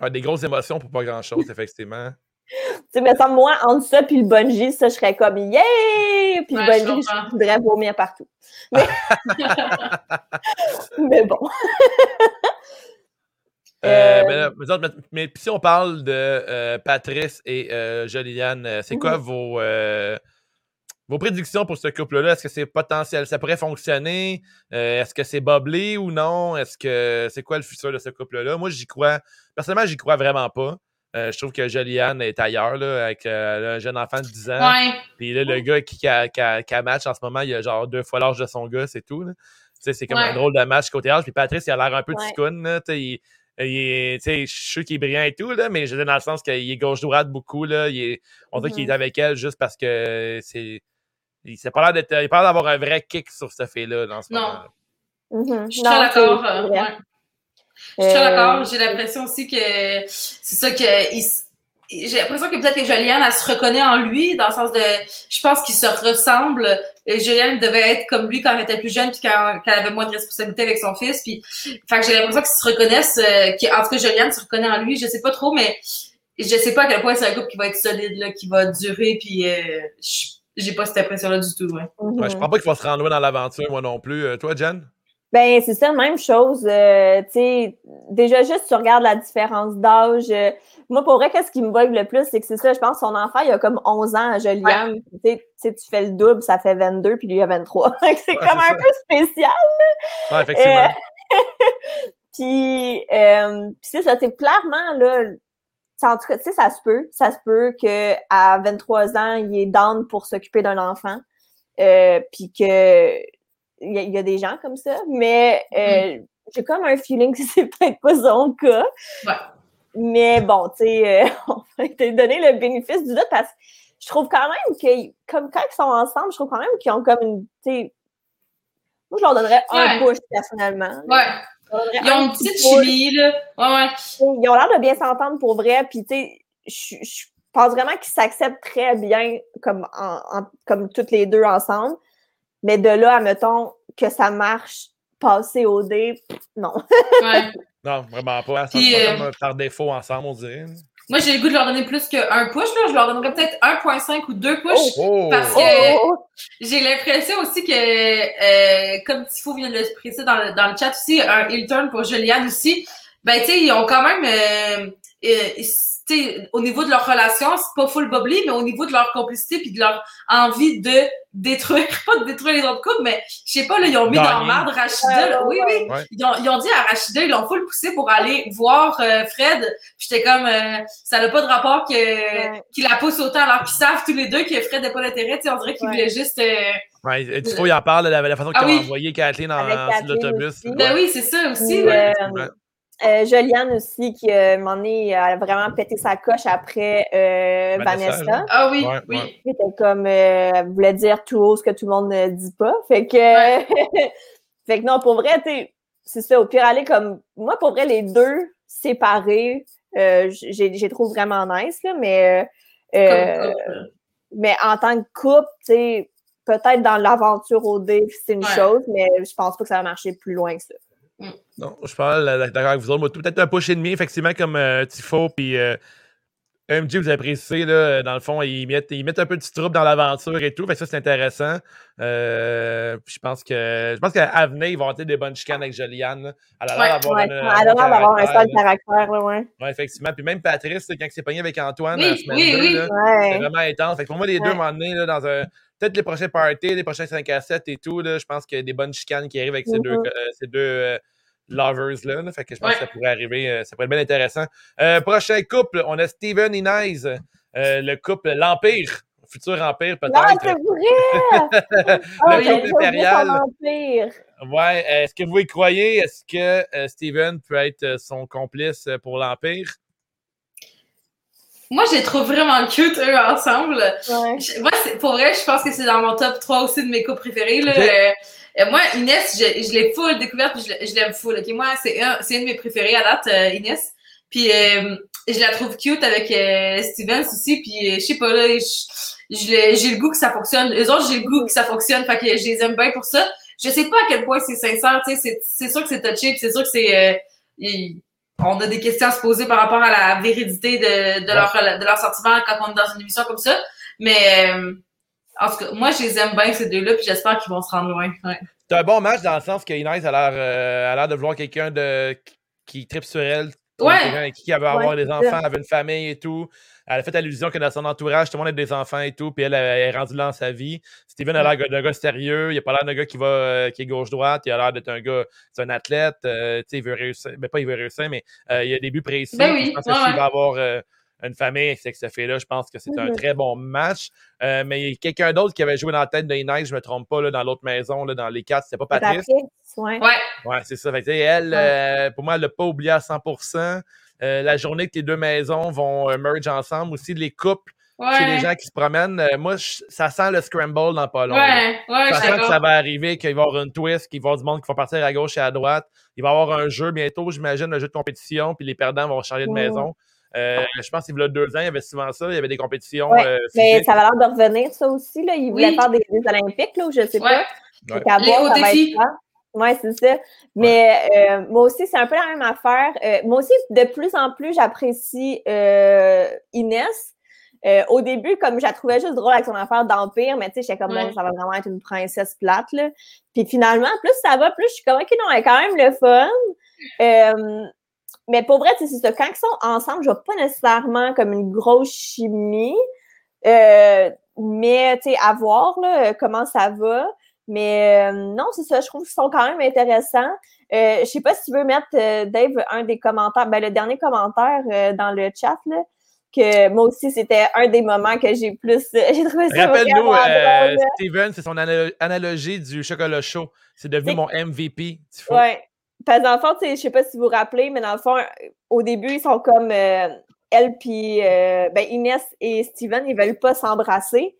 Ouais. des grosses émotions pour pas grand-chose, effectivement. tu sais, mais ça, moi, entre ça puis le bungee, ça, je serais comme yeah! Puis le bungee, je, je voudrais vomir partout. Mais, mais bon. Euh, euh, mais, mais, si on parle de euh, Patrice et Joliane, c'est quoi vos, vos prédictions pour ce couple-là? Est-ce que c'est potentiel? Ça pourrait fonctionner? Est-ce que c'est boblé ou non? Est-ce que c'est quoi le futur de ce couple-là? Moi, j'y crois. Personnellement, j'y crois vraiment pas. je trouve que Joliane est ailleurs, là, avec un jeune enfant de 10 ans. Puis là, le gars qui, a, qui, match en ce moment, il a genre deux fois l'âge de son gars, c'est tout. C'est comme un drôle de match côté âge. Puis Patrice, il a l'air un peu. Il, il je suis sûr qu'il est brillant et tout, là, mais je dis dans le sens qu'il est gauche-droite beaucoup. Là, il est, on dirait qu'il est mm-hmm. avec elle juste parce que c'est. Il n'a pas l'air d'avoir un vrai kick sur ce fait-là dans ce moment. Mm-hmm. Je suis très d'accord. Euh, je suis très d'accord. J'ai l'impression aussi que c'est ça que j'ai l'impression que peut-être que Juliane, elle se reconnaît en lui, dans le sens de, je pense qu'ils se ressemblent. Juliane devait être comme lui quand elle était plus jeune, puis quand, elle avait moins de responsabilité avec son fils. Puis, enfin, j'ai l'impression qu'ils se reconnaissent, euh, en tout cas, Juliane se reconnaît en lui. Je sais pas trop, mais je sais pas à quel point c'est un couple qui va être solide, là, qui va durer, puis j'ai pas cette impression-là du tout. Ouais. je crois pas qu'il va se rendre loin dans l'aventure, moi non plus. toi, Jen? Ben, c'est ça, même chose. Euh, tu sais, déjà, juste, tu regardes la différence d'âge. Euh, moi, pour vrai, qu'est-ce qui me bug le plus, c'est que c'est ça, je pense, son enfant, il a comme 11 ans à Joliane. Tu sais, tu fais le double, ça fait 22, puis lui, il a 23. c'est comme un peu spécial. Ouais, effectivement. Euh, puis, euh, c'est ça, c'est clairement, là, en tout cas, tu sais, ça se peut. Ça se peut qu'à 23 ans, il est down pour s'occuper d'un enfant. Euh, puis que il y, a des gens comme ça, mais euh, mm. j'ai comme un feeling que c'est peut-être pas son cas. Ouais. Mais bon, tu sais, euh, on va te donner le bénéfice du doute parce que je trouve quand même que, comme quand ils sont ensemble, je trouve quand même qu'ils ont comme une, sais, moi, je leur donnerais un push personnellement. Ouais. Ils ont une petite chimie, là. Ouais, ouais. Ils ont l'air de bien s'entendre pour vrai, puis tu sais, je, pense vraiment qu'ils s'acceptent très bien comme, en, comme toutes les deux ensemble. Mais de là, admettons que ça marche passer au dé, non. ouais. Non, vraiment pas. Ça euh, par défaut ensemble, on dirait. Moi, j'ai le goût de leur donner plus qu'un push. Là. Je leur donnerais peut-être 1.5 ou 2 push. Oh, oh. Parce que oh, j'ai l'impression aussi que, euh, comme Tifo vient de le préciser dans le, dans le chat aussi, un heel turn pour Juliane aussi, ben, tu sais, ils ont quand même... Euh, euh au niveau de leur relation, c'est pas full bubbly, mais au niveau de leur complicité puis de leur envie de détruire, pas de détruire les autres couples, mais je sais pas, là, ils ont mis dans merde Rachida. oui, oui. Ils, ont, ils, ont, dit à Rachida, ils l'ont full poussé pour aller voir euh, Fred. J'étais comme, euh, ça n'a pas de rapport que qu'il la pousse autant, alors qu'ils savent tous les deux que Fred n'a pas d'intérêt. On dirait qu'il voulait juste. Euh, ouais, il faut y en parler de la, façon ah, qu'ils ont envoyé Kathleen dans, l'autobus. Ben oui, c'est ça aussi. Euh, Joliane aussi, qui, euh, a vraiment pété sa coche après euh, Vanessa. Ah oui, oui. C'était comme, euh, elle voulait dire tout haut ce que tout le monde ne dit pas. Fait que, fait que non, pour vrai, c'est ça. Au pire, aller comme, moi, pour vrai, les deux séparés, j'ai trouvé vraiment nice, là, mais, mais en tant que couple, tu sais, peut-être dans l'aventure au dé, c'est une chose, mais je pense pas que ça va marcher plus loin que ça. Non, je parle euh, d'accord avec vous autres. Peut-être un push et demi, effectivement, comme euh, Tifo. Puis euh, MJ, vous avez précisé, là, dans le fond, ils mettent, ils mettent un peu de trouble dans l'aventure et tout. Fait ça, c'est intéressant. je pense que je pense qu'à venir, ils vont avoir des bonnes chicanes avec Joliane. Elle a l'air d'avoir ouais, un seul caractère, ouais. Ouais, effectivement. Puis même Patrice, quand il s'est pogné avec Antoine oui, la semaine oui, oui. c'est vraiment intense. Fait que pour moi, les deux, à un moment donné, là, dans un peut-être les prochains parties, les prochains 5 à 7 et tout, là, je pense qu'il y a des bonnes chicanes qui arrivent avec ces deux, mm-hmm. ces deux lovers-là. fait que je pense que ça pourrait arriver. Euh, ça pourrait être bien intéressant. Euh, prochain couple, on a Steven Inez, euh, le couple L'Empire. Futur Empire, peut-être. C'est vrai! le couple impérial. Ouais, est-ce que vous y croyez? Est-ce que Steven peut être son complice pour l'Empire? Moi, je les trouve vraiment cute, eux, ensemble. moi, pour vrai, je pense que c'est dans mon top 3 aussi de mes couples préférés. Là. Euh, moi, Inès, je, je l'ai full découverte, puis je, l'aime full. Okay? Moi, c'est un, une de mes préférés à date, euh, Inès. Puis euh, je la trouve cute avec euh, Stevens aussi. Puis je sais pas, là, j'ai le goût que ça fonctionne. Les autres, j'ai le goût que ça fonctionne. Fait que je les aime bien pour ça. Je sais pas à quel point c'est sincère. tu sais C'est sûr que c'est touché, puis c'est sûr que c'est... on a des questions à se poser par rapport à la vérité de, de, leur, de leur sentiment quand on est dans une émission comme ça. Mais en tout cas, moi, je les aime bien, ces deux-là, puis j'espère qu'ils vont se rendre loin. Ouais. C'est un bon match dans le sens que Inès a l'air, euh, a l'air de vouloir quelqu'un de, qui tripe sur elle. Ouais. Qui veut avoir des enfants, avait une famille et tout. Elle a fait allusion que dans son entourage, tout le monde a des enfants et tout, puis elle, est rendue là dans sa vie. Steven a l'air d'un gars sérieux, il a pas l'air d'un gars qui va euh, qui est gauche-droite, il a l'air d'être un gars, c'est un athlète, euh, tu sais, il veut réussir, mais ben, pas il veut réussir, mais il a des buts précis. Ben oui. Je pense qu'il va avoir une famille avec ce fait-là. Je pense que c'est un mhm. très bon match. Euh, mais il y a quelqu'un d'autre qui avait joué dans la tête de Inès, je ne me trompe pas, là, dans l'autre maison, là, dans les quatre, c'était pas Patrice? ouais. Ouais, c'est ça. elle, euh, pour moi, elle l'a pas oublié à 100% euh, La journée que les deux maisons vont merge ensemble, aussi les couples. Chez les gens qui se promènent, moi, ça sent le scramble dans pas long. Ouais, ouais, ça sent que ça va arriver, qu'il va y avoir une twist, qu'il va y avoir du monde qui va partir à gauche et à droite. Il va y avoir un jeu bientôt, j'imagine, un jeu de compétition, puis les perdants vont changer de maison. Euh, je pense qu'il y a deux ans, il y avait souvent ça. Il y avait des compétitions. Euh, mais ça va l'air de revenir, ça aussi. Là. Il voulait faire des, Olympiques, là, ou je sais pas. Les hauts défis. Oui, c'est ça. Mais euh, moi aussi, c'est un peu la même affaire. Euh, moi aussi, de plus en plus, j'apprécie euh, Inès. au début, comme je la trouvais juste drôle avec son affaire d'Empire, mais tu sais, j'étais comme, bon, ça va vraiment être une princesse plate, là. Puis finalement, plus ça va, plus je suis comme, OK, non, elle est quand même le fun. Mais pour vrai, c'est ça. Quand ils sont ensemble, je vois pas nécessairement comme une grosse chimie. mais, tu sais, à voir, là, comment ça va. Mais euh, non, c'est ça, je trouve qu'ils sont quand même intéressants. Euh, je sais pas si tu veux mettre, euh, Dave, un des commentaires, ben, le dernier commentaire euh, dans le chat, là, que moi aussi, c'était un des moments que j'ai plus. j'ai trouvé ça Rappelle-nous, Steven, c'est son analogie du chocolat chaud. C'est devenu mon MVP. Oui. Parce qu'en fait, je sais pas si vous vous rappelez, mais dans le fond, au début, ils sont comme elle puis ben, Inès et Steven, ils veulent pas s'embrasser.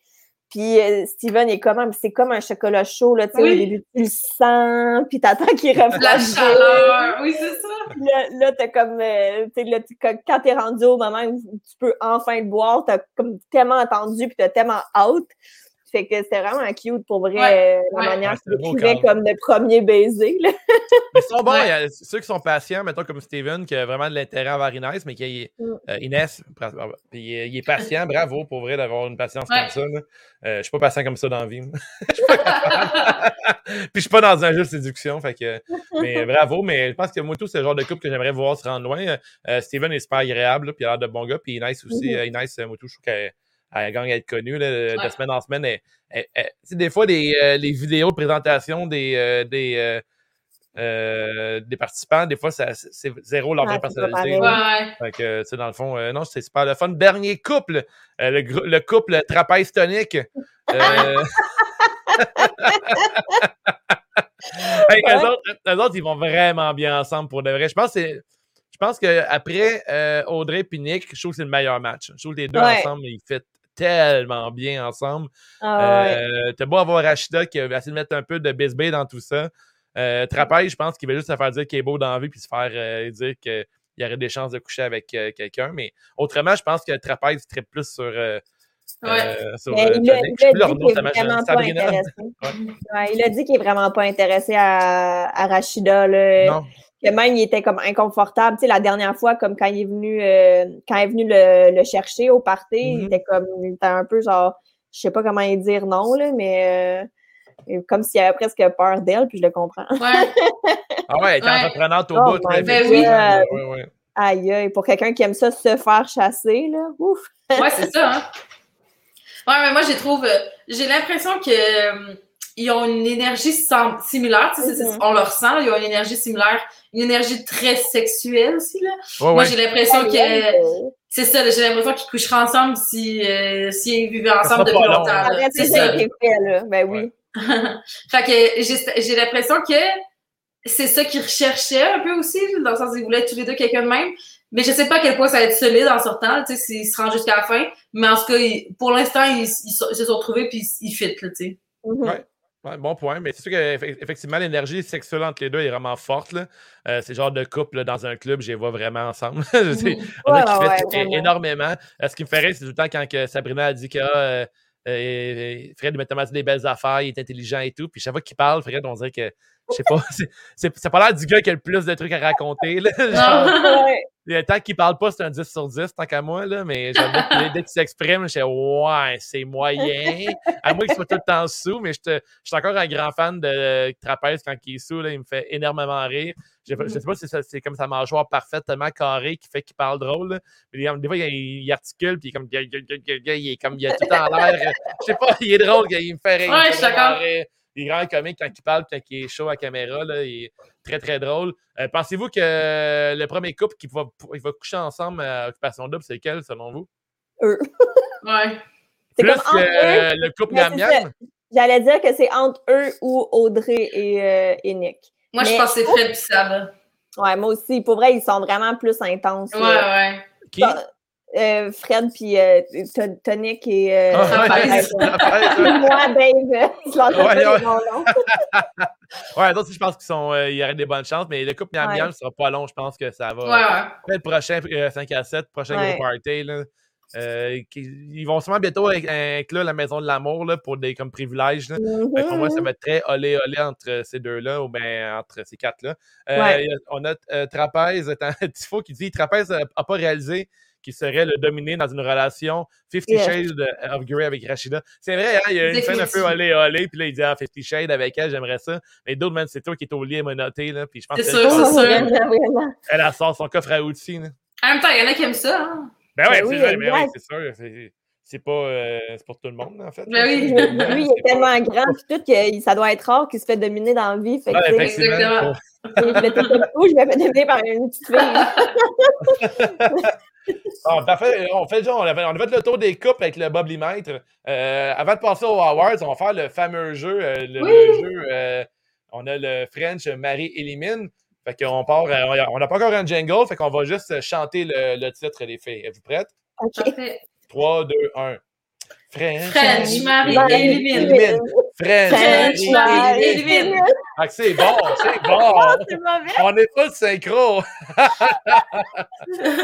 Puis euh, Steven est comme c'est comme un chocolat chaud là, tu sais, au début tu le sens, puis t'attends qu'il reflète. La chaleur, oui c'est ça. Là, là t'as comme, euh, tu sais, quand t'es rendu au moment où tu peux enfin le boire, t'as comme tellement attendu puis t'as tellement hâte fait que c'était vraiment cute pour vrai, euh, la manière qu'il décrivait comme le premier baiser. Là. mais ils sont bons, il y a ceux qui sont patients, mettons comme Steven, qui a vraiment de l'intérêt envers Inès, mais qui est mm. euh, Inès, puis il est patient, bravo pour vrai d'avoir une patience comme ça. Là. Euh, je suis pas patient comme ça dans la vie. puis je suis pas dans un jeu de séduction, fait que. Mais bravo, mais je pense que moi tout, c'est le genre de couple que j'aimerais voir se rendre loin. Steven est super agréable, puis il a l'air de bon gars, puis Inès aussi. Mm-hmm. Inès, moi tout, je trouve qu'elle elle gagne à être connue de semaine en semaine. des fois, euh, les vidéos de présentation des, euh, des, euh, des participants, des fois, c'est zéro leur vraie personnalité. Ouais. dans le fond, non, c'est super le fun. Dernier couple, le, le, couple trapèze tonique. hey, eux, autres, autres, ils vont vraiment bien ensemble pour de vrai. Je pense que je pense qu'après Audrey et Nick, je trouve que c'est le meilleur match. Je trouve que les deux ensemble, ils fit tellement bien ensemble. Ah, euh, T'as beau avoir Rachida qui a essayé de mettre un peu de bisbee dans tout ça. Euh, je pense qu'il va juste se faire dire qu'il est beau dans la vie puis se faire euh, dire qu'il y aurait des chances de coucher avec euh, quelqu'un. Mais autrement, je pense que Trapèze serait plus sur. Ouais. sur il, a, dit qu'il est vraiment pas intéressé. il a dit qu'il vraiment pas intéressé à, à Rachida. Là. Non que même il était comme inconfortable. Tu sais, la dernière fois, comme quand il est venu, euh, quand il est venu le, chercher au party, il mm-hmm. était comme, il était un peu genre, je sais pas comment il dire non, là, mais euh, comme s'il avait presque peur d'elle, puis je le comprends. Ouais. ah ouais, il était entreprenante au oh bout. Ben oui. Ouais, aïe, aïe, pour quelqu'un qui aime ça se faire chasser, là, ouf. ouais, c'est ça, hein. Ouais, mais moi, j'ai trouve, euh, j'ai l'impression que ils ont une énergie similaire, mm-hmm. on leur sent, ils ont une énergie similaire, une énergie très sexuelle aussi. Là. Moi, j'ai l'impression que c'est ça, j'ai l'impression qu'ils coucheraient ensemble si euh, s'ils vivaient ensemble depuis longtemps. C'est ça. Fait, Ben oui. fait que j'ai l'impression que c'est ça qu'ils recherchaient un peu aussi, dans le sens qu'ils voulaient tous les deux quelqu'un de même. Mais je sais pas à quel point ça va être solide en sortant, tu sais, s'ils se rendent jusqu'à la fin. Mais en tout cas, pour l'instant, ils, se sont trouvés puis ils, fit, tu sais. Mm-hmm bon point, mais c'est sûr qu'effectivement, l'énergie sexuelle entre les deux est vraiment forte. Euh, c'est le genre de couple dans un club, je les vois vraiment ensemble. on a qui énormément. Euh, ce qui me ferait, c'est tout le temps quand que Sabrina a dit que ah, euh, euh, Fred met des belles affaires, il est intelligent et tout. Puis chaque fois qu'il parle, Fred, on dirait que je sais pas, c'est pas l'air du gars qui a le plus de trucs à raconter. Là, genre, tant qu'il parle pas, c'est un 10 sur 10, tant qu'à moi, là, mais genre, dès, qu'il s'exprime, je suis ouais, c'est moyen. À moins qu'il soit tout le temps sous, mais je suis encore un grand fan de Trapèze quand il est sous, là, il me fait énormément rire. Je, ne sais pas si c'est comme sa mâchoire parfaite, tellement carrée, qui fait qu'il parle drôle. Mais des fois, il, articule, puis il, comme, il est comme, il a tout en l'air. Je sais pas, il est drôle, il me fait rire. Ouais, je suis d'accord il est vraiment comique quand il parle, quand il est chaud à caméra. Là, il est très, très drôle. Euh, pensez-vous que le premier couple qui va, il va coucher ensemble à Occupation Double, c'est lequel, selon vous? Eux. ouais. Plus que le couple Miam? J'allais dire que c'est entre eux ou Audrey et, euh, Nick. Moi, je pense que c'est Fred et ça. Ouais, moi aussi. Pour vrai, ils sont vraiment plus intenses. Ouais, ouais. Qui? Euh, Fred puis euh, Tonic et euh, ah, moi Dave je ouais, d'autres je pense qu'ils sont il y aurait des bonnes chances mais le couple miam miam ne sera pas long je pense que ça va ouais, le prochain 5 à 7 prochain gros party là. Euh, ils vont sûrement bientôt inclure la Maison de l'amour pour des comme privilèges. pour moi, ça va être très olé olé entre ces deux-là ou bien entre ces quatre-là. Euh, on a euh, Trapèze, Tifo qui dit Trapèze n'a pas réalisé qu'il serait le dominé dans une relation Fifty Shades of Grey avec Rachida. C'est vrai, hein, il y a une scène un peu olé olé, puis là il dit ah, Fifty Shades avec elle, j'aimerais ça. Mais d'autres, man, c'est toi qui es au lit monoté, là, puis je pense que c'est sûr, c'est sûr. Elle, a sort son coffre à outils. Là. En même temps, il y en a qui aiment ça. Hein? Ben, ouais, ben oui, c'est sûr. C'est pas euh, c'est pour tout le monde, en fait. Ben oui. Lui, il est tellement grand tout que ça doit être rare qu'il se fait dominer dans la vie. Fait ouais, que, exactement. Je vais tout je vais me dominer par une petite fille. Ah, parfait. On fait, genre, on, a fait, on a fait le tour des coupes avec le Boblimètre. Euh, avant de passer aux Awards, on va faire le fameux jeu. Euh, le, jeu euh, on a le French Marie Élimine. Fait qu'on part, euh, on n'a pas encore un jingle, fait qu'on va juste chanter le, le titre, les filles. Êtes-vous prêtes? OK. 3, 2, 1. French, French Marie, élimine. French, Marie, élimine. Ah, c'est bon, c'est bon. on est pas synchro.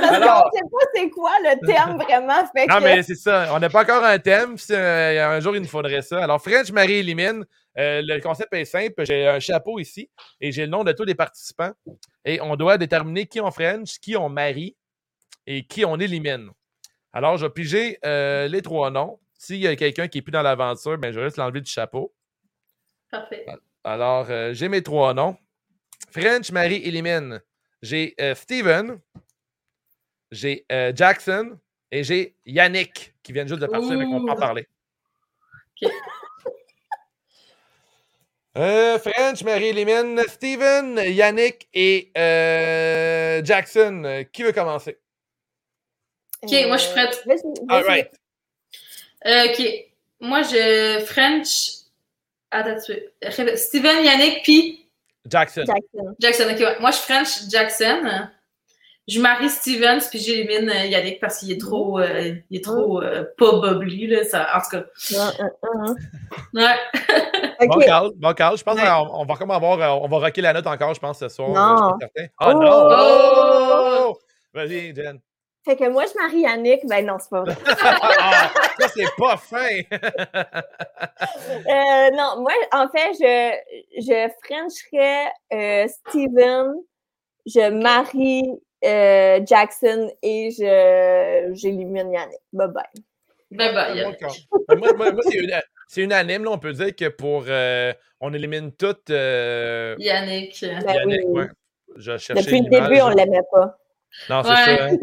Alors, on sait pas c'est quoi le thème vraiment. Fait non, mais c'est ça. On n'a pas encore un thème. un jour, il nous faudrait ça. Alors, French Marie élimine. Euh, le concept est simple. J'ai un chapeau ici et j'ai le nom de tous les participants. Et on doit déterminer qui on French, qui on marie et qui on élimine. Alors, je vais piger euh, les trois noms. S'il y a quelqu'un qui n'est plus dans l'aventure, ben, je vais juste l'enlever du chapeau. Parfait. Alors, euh, j'ai mes trois noms. French Marie élimine. J'ai Steven, j'ai Jackson et j'ai Yannick qui vient juste de partir, mais qu'on peut en parler. Euh, French, Marie-Élimine, Steven, Yannick et euh, Jackson. Qui veut commencer? Ok, moi je suis prête. All right. Euh, ok. Moi je. French. Attends, Steven, Yannick, puis. Jackson. Jackson. Jackson, ok. Moi je suis French, Jackson je marie Stevens puis j'élimine euh, Yannick parce qu'il est trop, euh, il est trop euh, pas bubbly, là, ça, en tout cas. Ouais. Bon call, bon call. Je pense qu'on va comme avoir, on va rocker la note encore, je pense, ce soir. Non. Je suis oh, non! Oh! Vas-y, Jen. Fait que moi, je marie Yannick, ben non, c'est pas vrai. ça, c'est pas fin! euh, non, moi, en fait, je, je frencherais Steven, je marie euh, Jackson et j'élimine Yannick. Bye bye. Bye bye. moi, moi, moi c'est unanime, là, on peut dire que pour. Euh, on élimine toutes. Euh, Yannick. Ben Yannick, oui. ouais. Depuis le début, on ne l'aimait pas. Non, c'est ça. Hein.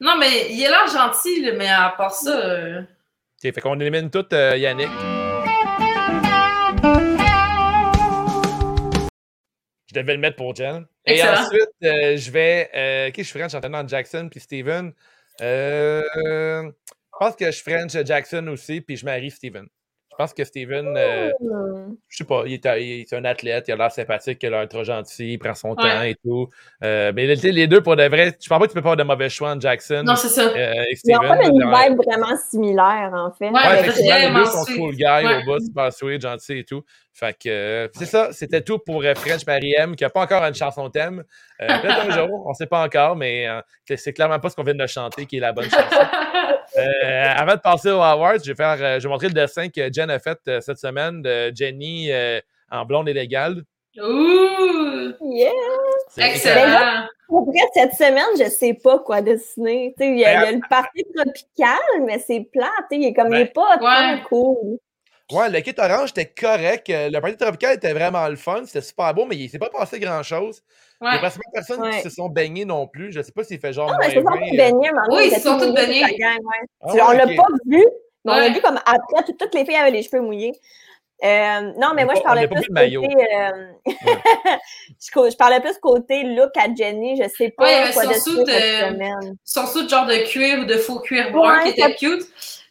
Non, mais il est là gentil, mais à part ça. OK, fait qu'on élimine toutes Yannick. Je devais le mettre pour Jen. Et ensuite, euh, je vais. Euh, qui je French en Jackson puis Steven. Euh, je pense que je French Jackson aussi, puis je marie Steven. Je pense que Steven, euh, je sais pas, il est, il est, un athlète, il a l'air sympathique, il a l'air trop gentil, il prend son temps et tout. Euh, mais les deux, pour de vrai, je pense pas que tu peux pas avoir de mauvais choix en Jackson. Non, c'est ça. Euh, et Steven, ils ont pas une vibe vraiment similaire, en fait. Ouais, ouais effectivement, les deux sont cool guys ouais. au bout, super sweet, gentil et tout. Fait que euh, c'est ça, c'était tout pour euh, French Mariem, qui n'a pas encore une chanson thème. Euh, Peut-être un jour, on ne sait pas encore, mais c'est clairement pas ce qu'on vient de chanter qui est la bonne chanson. Euh, avant de passer aux awards, je vais, faire, je vais montrer le dessin que Jen a fait euh, cette semaine de Jenny en blonde illégale. Ouh! Yeah! Excellent! Pour vrai, cette semaine, je sais pas quoi dessiner. Il y, a, y a le parti tropical, mais c'est plat. Il est comme il n'est pas ouais. trop cool. Ouais, le kit orange était correct. Le parti tropical était vraiment le fun. C'était super beau, mais il s'est pas passé grand-chose. Ouais. Il n'y a pratiquement personne ouais. qui se sont baignés non plus. Je ne sais pas s'il fait genre. Non, mais ils se sont tous baignés, Oui, ils se sont tous baignés. Ah, on l'a pas vu, mais on l'a vu comme après, toutes les filles avaient les cheveux mouillés. Euh, non, mais moi, je parlais plus côté. Euh... je, je, parlais plus côté look à Jenny. Je sais pas ouais, quoi son soute, euh, son soute genre de cuir ou de faux cuir brun qui était cute.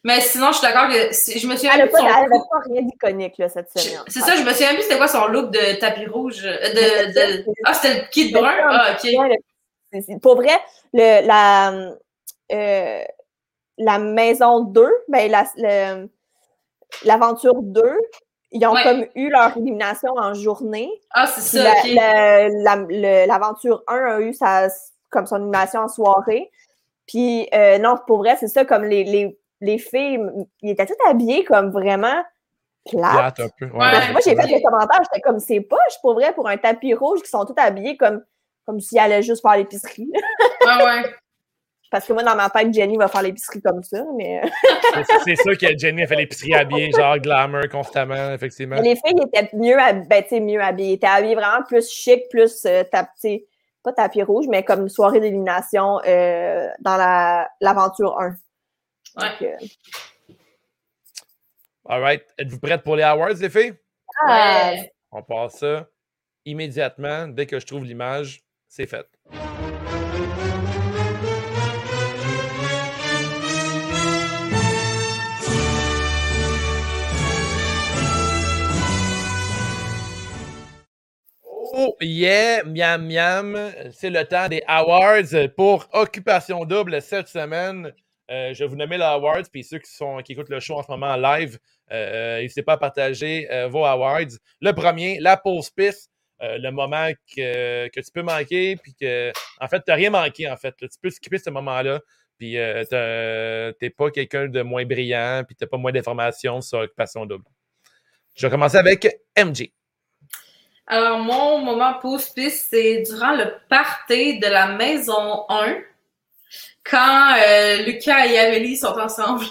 Mais sinon, je suis d'accord que je me souviens elle Elle n'avait pas rien d'iconique là, cette semaine. C'est ça, je me souviens plus c'était quoi son look de tapis rouge. De, de... Ah, c'était le kit brun? Ah, OK. Pour vrai, le, la, euh, la maison 2, ben, l'aventure la, 2, ils ont ouais. comme eu leur élimination en journée. Ah, c'est ça, L'aventure la, okay. 1 a eu sa, comme son élimination en soirée. Puis euh, non, pour vrai, c'est ça, comme les, les, les filles, ils étaient toutes habillées comme vraiment plates. un peu. Ouais, moi, j'ai fait des commentaires, j'étais comme, c'est poche, pour vrai, pour un tapis rouge qui sont toutes habillées comme, comme s'ils allaient juste faire l'épicerie. Ah ouais. Parce que moi, dans ma tête, Jenny va faire l'épicerie comme ça, mais. c'est sûr que Jenny a fait l'épicerie habillée, genre glamour constamment, effectivement. les filles étaient mieux, ben, mieux habillées. Elles étaient habillées vraiment plus chic, plus euh, pas tapis rouge, mais comme soirée d'élimination euh, dans l'aventure 1. Ouais. Euh, All right. Êtes-vous prêtes pour les awards, les filles? Ouais. On passe ça immédiatement. Dès que je trouve l'image, c'est fait. Oh yeah, miam miam, c'est le temps des awards pour Occupation Double cette semaine. Euh, je vais vous nommer les awards, puis ceux qui, sont, qui écoutent le show en ce moment en live, euh, n'hésitez pas à partager euh, vos awards. Le premier, la pause piste, le moment que, que, tu peux manquer, puis que, en fait, tu n'as rien manqué, en fait. Tu peux skipper ce moment-là, puis tu n'es pas quelqu'un de moins brillant, puis tu n'as pas moins d'informations sur Occupation Double. Je vais commencer avec MJ. Alors, mon moment pause-piste, c'est durant le party de la maison 1, quand euh, Lucas et Amélie sont ensemble.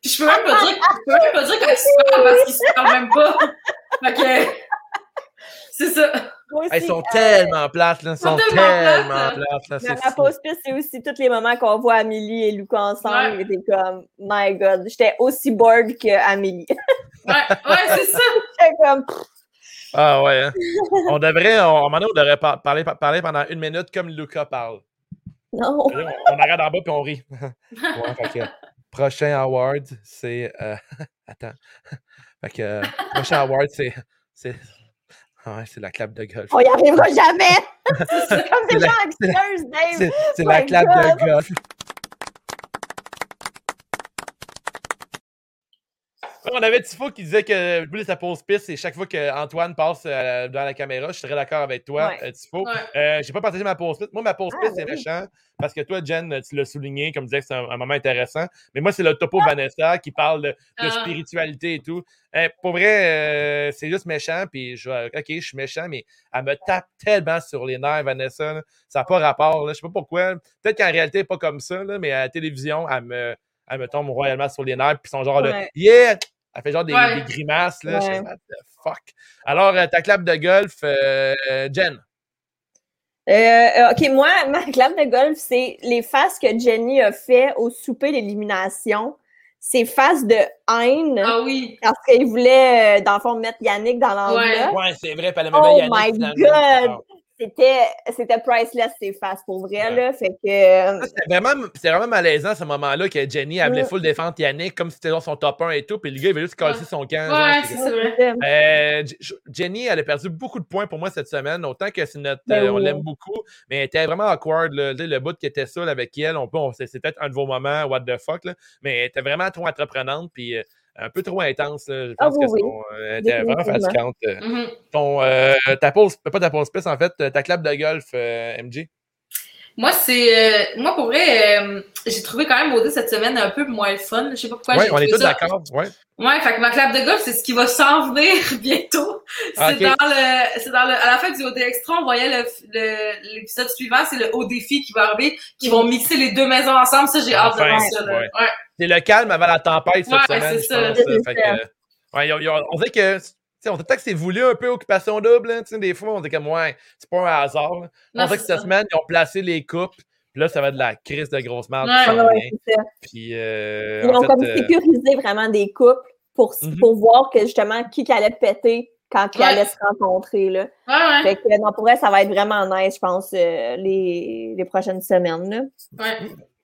Puis je peux même pas dire, je peux même pas dire qu'ils se parlent parce qu'ils se parlent même pas. Fait que, c'est ça. Ils sont tellement plates, là. Ils sont tellement plates, là. Ma pause-piste, c'est aussi tous les moments qu'on voit Amélie et Lucas ensemble. Ouais. T'es comme, my God, j'étais aussi bored qu'Amélie. ouais, ouais, c'est ça. J'étais comme... Ah ouais. Hein? on devrait, on, on devrait parler, parler pendant une minute comme Luca parle. Non. On, on arrête en bas puis on rit. ouais, fait que, prochain award, c'est. Euh, attends. Fait que, euh, prochain award, c'est. C'est ouais, la clap de golf. On y arrivera jamais! c'est comme des gens anxieuses, Dave! C'est la clap de golf. On avait Tifo qui disait que voulait sa pause piste et chaque fois qu'Antoine passe euh, dans la caméra, je serais d'accord avec toi, ouais. Tifo. Ouais. Euh, j'ai pas partagé ma pause piste. Moi, ma pause piste, ah, c'est oui. méchant parce que toi, Jen, tu l'as souligné, comme tu disais que c'est un, un, moment intéressant. Mais moi, c'est le topo ah. Vanessa qui parle de, de ah. spiritualité et tout. Euh, pour vrai, euh, c'est juste méchant. Puis je OK, je suis méchant, mais elle me tape tellement sur les nerfs, Vanessa. Là. Ça n'a pas rapport. Là. Je sais pas pourquoi. Peut-être qu'en réalité, elle n'est pas comme ça, là, mais à la télévision, elle me elle me tombe royalement sur les nerfs, puis son genre ouais. de Yeah! Elle fait genre des, ouais. des grimaces, là. Ouais. Je what the fuck? Alors, euh, ta clap de golf, euh, Jen? Euh, OK, moi, ma clap de golf, c'est les faces que Jenny a fait au souper d'élimination. Ces faces de haine. Ah oui. Parce qu'il voulait, dans le fond, mettre Yannick dans l'enveloppe. Ouais, ouais c'est vrai, pas le Oh Yannick, my God! C'était c'était priceless ces faces pour vrai ouais. là. Fait que c'était vraiment c'est vraiment malaisant ce moment-là que Jenny elle voulait full défendre Yannick comme si c'était son top 1 et tout puis le gars il veut juste casser ouais. son camp ouais c'est vrai. Euh, Jenny elle a perdu beaucoup de points pour moi cette semaine autant que c'est notre ben euh, on l'aime beaucoup mais elle était vraiment awkward là, le bout qui était seul avec elle on peut c'est peut-être un de vos moments what the fuck là, mais elle était vraiment trop entreprenante puis euh, un peu trop intense. Là. Je pense ah, oui, que oui. son, euh, était vraiment fatigante. Mm -hmm. Ton, euh, ta pause, pas ta pause piste, en fait, ta clap de golf, euh, MJ. Moi, c'est. Euh, moi, pour vrai, euh, j'ai trouvé quand même OD cette semaine un peu moins le fun. Je sais pas pourquoi. Oui, on est tous d'accord. Ouais. Ouais, fait que ma clap de golf, c'est ce qui va s'en venir bientôt. C'est Ah, ok. dans le. C'est dans le. À la fin du OD Extra, on voyait l'épisode le, l'épisode suivant, c'est le haut défi qui va arriver, qui vont mixer les deux maisons ensemble. Ça, j'ai hâte de voir ça. là. ouais. Ouais. C'est le calme avant la tempête cette Ouais, semaine, c'est je ça. pense. C'est Fait ça. que, euh, ouais, y a- y a- on dirait que. on que c'est voulu un peu occupation double. hein, tu sais, des fois, on dit comme, ouais, c'est pas un hasard. là. On dirait que cette ça. semaine, ils ont placé les coupes. Puis là, ça va être de la crise de grosse merde. Ouais, qui s'en Ouais, vient. c'est ça. Puis, euh, Ils ont fait, comme euh, sécurisé vraiment des couples pour, Mhm. pour voir que justement qui allait péter quand ils Ouais. allaient se rencontrer. Là. Ouais, ouais. Fait que non, pour elle, ça va être vraiment nice, je pense, euh, les, les prochaines semaines. Là.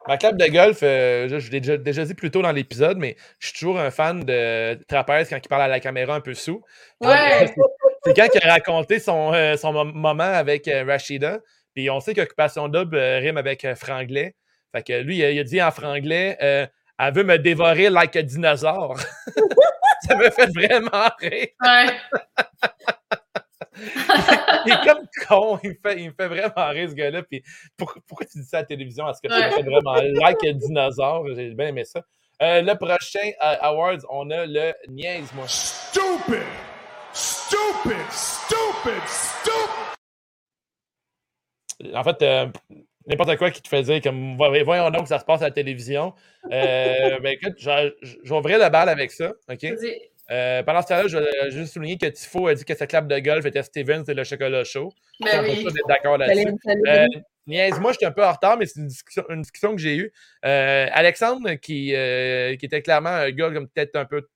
Ma club de golf, euh, je, je l'ai déjà, déjà dit plus tôt dans l'épisode, mais je suis toujours un fan de Trapèze quand il parle à la caméra un peu sous. Ouais. c'est- quand il a raconté son, euh, son moment avec euh, Rashida. Puis on sait qu'Occupation Double rime avec franglais. Fait que lui, il a, il a dit en franglais Elle veut me dévorer like a dinosaure. ça me fait vraiment rire. Ouais. Il est comme con. Il me fait, il me fait vraiment rire, ce gars-là. Puis pourquoi, tu dis ça à la télévision? Est-ce que tu fait vraiment like un dinosaure? J'ai bien aimé ça. Euh, le prochain euh, Awards, on a le Niaise-moi. Stupid! Stupid! Stupid! Stupid! En fait, euh, n'importe quoi qui te fait dire comme voyons donc que ça se passe à la télévision. Euh, ben écoute, je vais ouvrir la balle avec ça. OK? Euh, pendant ce temps-là, je vais juste souligner que Tifo a dit que sa clap de golf était Stevens et le chocolat chaud. Ben oui. On d'accord là-dessus. Euh, niaise-moi, je suis un peu en retard, mais c'est une discussion, une discussion que j'ai eue. Euh, Alexandre, qui, qui était clairement un gars comme peut-être un peu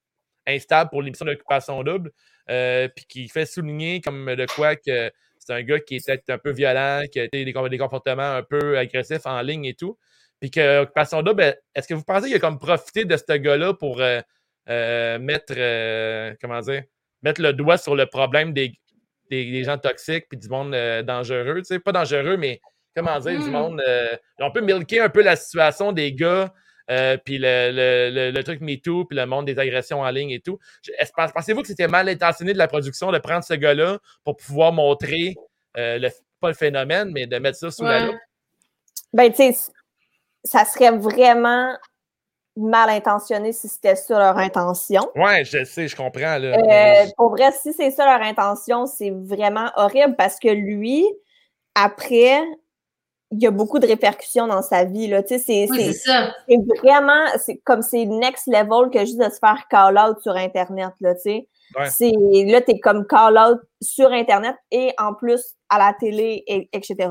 instable pour l'émission d'occupation double, puis qui fait souligner comme de quoi que c'est un gars qui est peut-être un peu violent, qui a des, des comportements un peu agressifs en ligne et tout. Puis que Occupation Double, est-ce que vous pensez qu'il a comme profité de ce gars-là pour mettre, euh, comment dire, mettre le doigt sur le problème des, des, gens toxiques puis du monde dangereux? Tu sais, pas dangereux, mais comment dire, du hmm. monde. on peut milquer un peu la situation des gars. puis le, le, le, truc MeToo, puis le monde des agressions en ligne et tout. Pensez-vous que c'était mal intentionné de la production de prendre ce gars-là pour pouvoir montrer, le, pas le phénomène, mais de mettre ça sous la loupe? Ben, tu sais, ça serait vraiment mal intentionné si c'était ça leur intention. Ouais, je sais, je comprends. Là. Euh, pour vrai, si c'est ça leur intention, c'est vraiment horrible parce que lui, après, il y a beaucoup de répercussions dans sa vie. Là. Tu sais, c'est, c'est, vraiment, c'est comme c'est next level que juste de se faire call out sur Internet. Là, tu sais. C'est, là, tu es comme call out sur Internet et en plus à la télé, et, etc.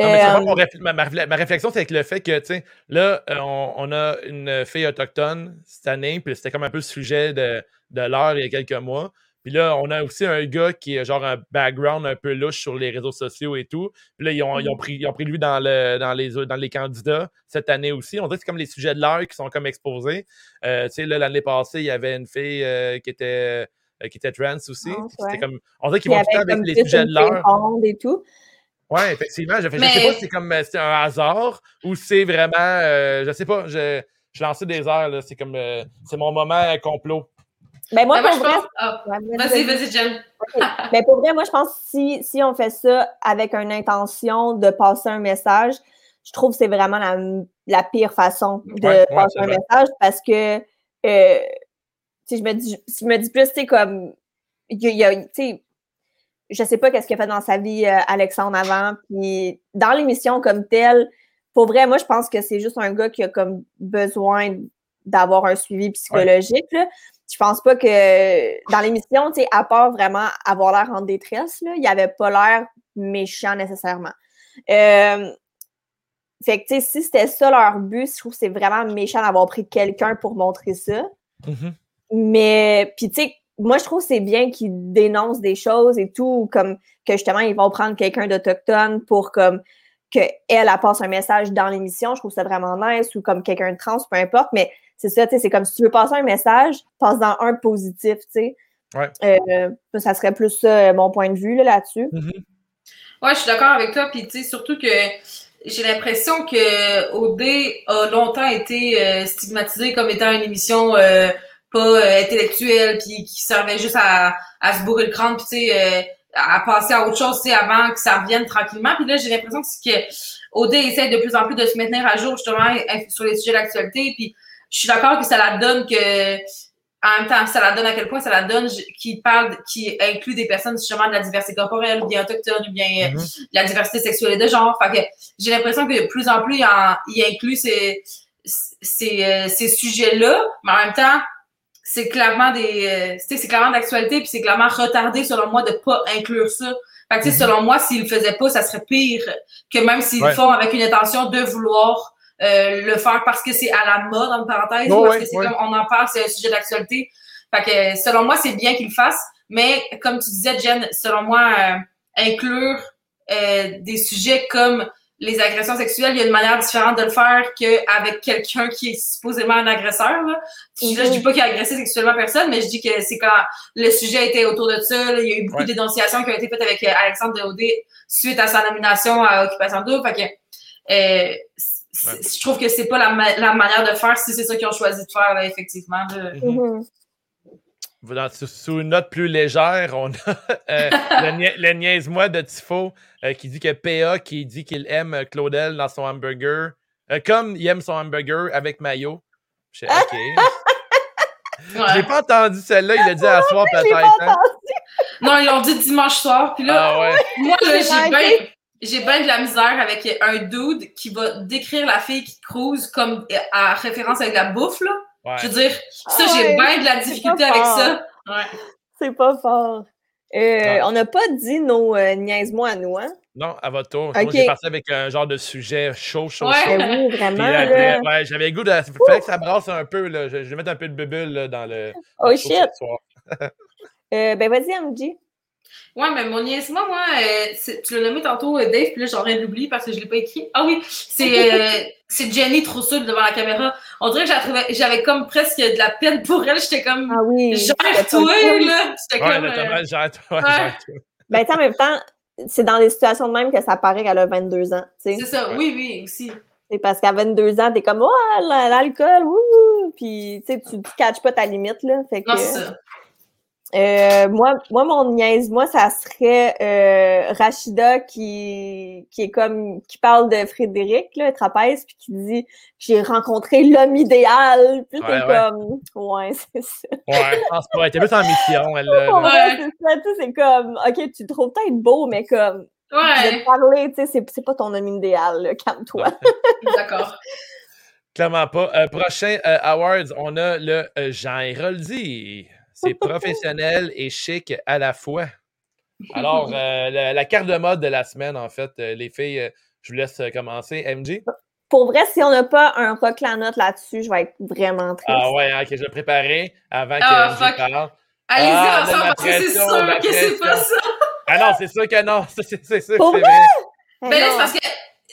Euh, ma, réflexion, c'est avec le fait que, tu sais, là, euh, on, a une fille autochtone cette année, puis c'était comme un peu le sujet de, de l'heure il y a quelques mois. Puis là, on a aussi un gars qui a genre un background un peu louche sur les réseaux sociaux et tout. Puis là, ils ont, ils ont, mm. pris, ils ont pris lui dans, le, dans, les, dans les candidats cette année aussi. On dirait que c'est comme les sujets de l'heure qui sont comme exposés. Euh, tu sais, là, l'année passée, il y avait une fille qui était qui était trans aussi. C'était comme, on dirait qu'ils vont tout le temps avec les sujets de l'heure. et tout. Oui, effectivement. Je, ne sais pas si c'est comme euh, c'est un hasard ou c'est vraiment. Euh, je sais pas. Je, je lançais des airs. C'est comme. Euh, c'est mon moment complot. Ben moi, ben, pour vrai. Ah, vas-y, vas-y, Jen. Ben pour vrai, moi, je pense que si, si on fait ça avec une intention de passer un message, je trouve que c'est vraiment la, la, pire façon de passer un message parce que. Euh, je me dis, je me dis plus, tu sais, comme. Il y a, tu sais, je sais pas qu'est-ce qu'il a fait dans sa vie euh, Alexandre avant. Puis dans l'émission comme telle, pour vrai, moi je pense que c'est juste un gars qui a comme besoin d'avoir un suivi psychologique. Là. Je pense pas que dans l'émission, tu sais, à part vraiment avoir l'air en détresse, là, il avait pas l'air méchant nécessairement. Euh, fait que, tu sais, si c'était ça leur but, je trouve que c'est vraiment méchant d'avoir pris quelqu'un pour montrer ça. Mm-hmm. Mais, puis, tu sais, moi, je trouve que c'est bien qu'ils dénoncent des choses et tout, comme que justement, ils vont prendre quelqu'un d'autochtone pour comme qu'elle elle passe un message dans l'émission. Je trouve ça vraiment nice, ou comme quelqu'un de trans, peu importe, mais c'est ça, tu sais, c'est comme si tu veux passer un message, passe dans un positif, tu sais. Ouais. Euh, ça serait plus ça, mon point de vue là, dessus mm-hmm. Ouais, je suis d'accord avec toi, puis tu sais, surtout que j'ai l'impression que OD a longtemps été euh, stigmatisé comme étant une émission euh, pas euh, intellectuel puis qui servait juste à, à se bourrer le crâne puis tu sais euh, à passer à autre chose tu sais avant que ça revienne tranquillement puis là j'ai l'impression que, que OD essaie de plus en plus de se maintenir à jour justement sur les sujets d'actualité puis je suis d'accord que ça la donne que en même temps, ça la donne à quel point ça la donne qui parle, qui inclut des personnes justement de la diversité corporelle, ou bien autochtone, ou bien euh, mm-hmm. de la diversité sexuelle et de genre. Fait que j'ai l'impression que de plus en plus, il, il inclut ces, ces, ces sujets-là, mais en même temps, c'est clairement des euh, c'est clairement d'actualité puis c'est clairement retardé selon moi de pas inclure ça. Fait que, mm selon moi s'ils le faisaient pas ça serait pire que même s'ils le font avec une intention de vouloir euh, le faire parce que c'est à la mode en parenthèse ou parce que c'est comme on en parle c'est un sujet d'actualité. Fait que selon moi c'est bien qu'ils le fassent mais comme tu disais Jen selon moi euh, inclure des sujets comme les agressions sexuelles, il y a une manière différente de le faire qu'avec quelqu'un qui est supposément un agresseur. Là. Je, là, je dis pas qu'il a agressé sexuellement personne, mais je dis que c'est quand le sujet était autour de ça. il y a eu beaucoup d'énonciations qui ont été faites avec euh, Alexandre Deodé suite à sa nomination à Occupation Double. Fait que, euh, je trouve que c'est pas la, la, manière de faire si c'est ça qu'ils ont choisi de faire, effectivement. Mm-hmm. sous une note plus légère, on a euh, le, niaise-moi de Tifo euh, qui dit que PA qui dit qu'il aime Claudel dans son hamburger, comme il aime son hamburger avec mayo. Je OK. J'ai pas entendu celle-là, il l'a dit à soir peut-être. Hein? Non, ils l'ont dit dimanche soir. Puis là, ah moi, j'ai bien j'ai bien de la misère avec un dude qui va décrire la fille qui cruise comme à référence avec la bouffe, là. Je veux dire, ça, ah j'ai bien de la difficulté avec ça. Ouais. C'est pas fort. Euh, on n'a pas dit nos euh, niaise-moi à nous, hein? Non, à votre tour. Moi, j'ai passé avec un genre de sujet chaud, chaud, ouais. chaud. Oui, vraiment. ouais, j'avais goût de. Il fallait que ça brasse un peu. Là. Je, vais mettre un peu de bubule dans le. Oh shit! euh, ben vas-y, MJ. Ouais, mais mon niaisement, moi, euh, tu l'as nommé tantôt, euh, Dave, puis là, j'aurais d'oublier parce que je ne l'ai pas écrit. Ah oui, c'est euh, c'est Jenny trop seule devant la caméra. On dirait que j'avais comme presque de la peine pour elle. J'étais comme. Ah oui. Gère-toi, là. J'étais ouais, comme. gère-toi, gère-toi. Ben, en même temps, c'est dans des situations de même que ça paraît qu'elle a 22 ans. C'est ça, oui, oui, aussi. C'est parce qu'à 22 ans, t'es comme, oh, l'alcool, ouh, puis tu sais, tu ne catches pas ta limite, là. Fait que, non, c'est ça. Euh, moi, moi, mon niaise, moi, ça serait euh, Rachida qui, qui est comme qui parle de Frédéric, là, Trapèze, puis qui dit J'ai rencontré l'homme idéal. Puis ouais, ouais. comme Ouais, c'est ça. Ouais, je pense pas. Elle était plus en mission. Elle, ouais, c'est ça. c'est comme OK, tu te trouves peut-être beau, mais comme Ouais. Je parler, tu sais, c'est, c'est pas ton homme idéal, calme-toi. D'accord. Clairement pas. Euh, prochain euh, Awards, on a le Jean Héroldi. C'est professionnel et chic à la fois. Alors, euh, la, carte de mode de la semaine, en fait, euh, les filles, euh, je vous laisse commencer. MJ? Pour vrai, si on n'a pas un rock la note là-dessus, je vais être vraiment triste. Ah ouais, hein, que je préparé avant que oh, MJ parle. Allez-y ah, ensemble, parce que c'est sûr que c'est pas ça. ah non, c'est sûr que non. C'est sûr que c'est vrai? Mais ben là, c'est parce que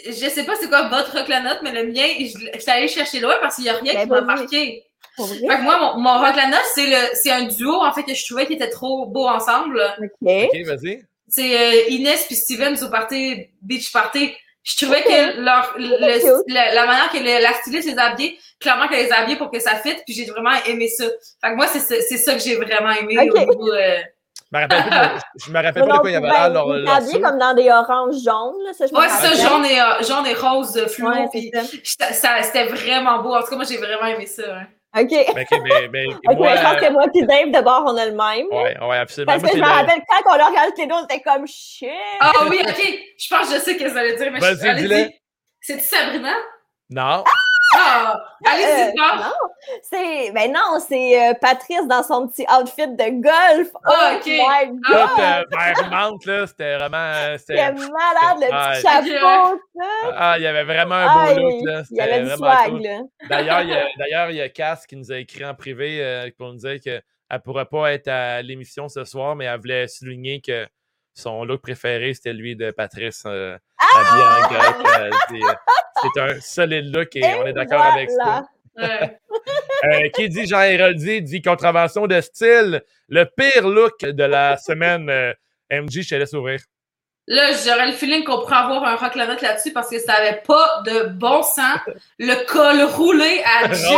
je sais pas c'est quoi votre rock la note, mais le mien, je, suis allée chercher loin parce qu'il n'y a rien ben, qui m'a marqué. Fait moi, mon, mon rock la note, c'est le, c'est un duo, en fait, que je trouvais qui était trop beau ensemble. OK. OK, vas-y. C'est euh, Inès puis Steven au party, Beach Party. Je trouvais que leur, le, la manière que la styliste les a habillés, clairement qu'elle les a habillés pour que ça fitte, puis j'ai vraiment aimé ça. Fait que moi, c'est, c'est ça que j'ai vraiment aimé au niveau... Euh... Je me rappelle, plus je me rappelle pas de quoi il y avait là. Leur, leur comme dans des oranges jaunes. Là, ça, je ouais, ça, jaune et, euh, jaune et rose fluo. Ouais, puis ça. ça, c'était vraiment beau. En tout cas, moi, j'ai vraiment aimé ça. Hein. OK. Ben, okay, mais, mais, okay, moi, je pense que moi et Dave, d'abord, on a le même. Oui, ouais, absolument. Parce que je me rappelle quand on l'a regardé les deux, on était comme shit. Ah oui, OK. Je pense que je sais ce que ça veut dire. Mais Vas-y, dis-le. C'est-tu Sabrina? Non. Ah! Ah! Allez-y, euh, Non, c'est. Ben non, c'est euh, Patrice dans son petit outfit de golf. Ah, oh, ok. My God! Ah, là, c'était vraiment. C'était malade, le petit chapeau, ça. Ah, il y avait vraiment un beau look, là. Il y avait du swag, là. D'ailleurs, il y a, d'ailleurs, il y a Cass qui nous a écrit en privé euh, pour nous dire qu'elle ne pourrait pas être à l'émission ce soir, mais elle voulait souligner que son look préféré, c'était lui de Patrice euh, ah! habillé en grec. Euh, c'est un solide look et, on est d'accord avec ça. euh, qui dit Jean Héroldi dit contravention de style. Le pire look de la semaine, euh, MJ, je te laisse ouvrir. Là, j'aurais le feeling qu'on pourrait avoir un rock là-dessus parce que ça n'avait pas de bon sens. Le col roulé à Jay.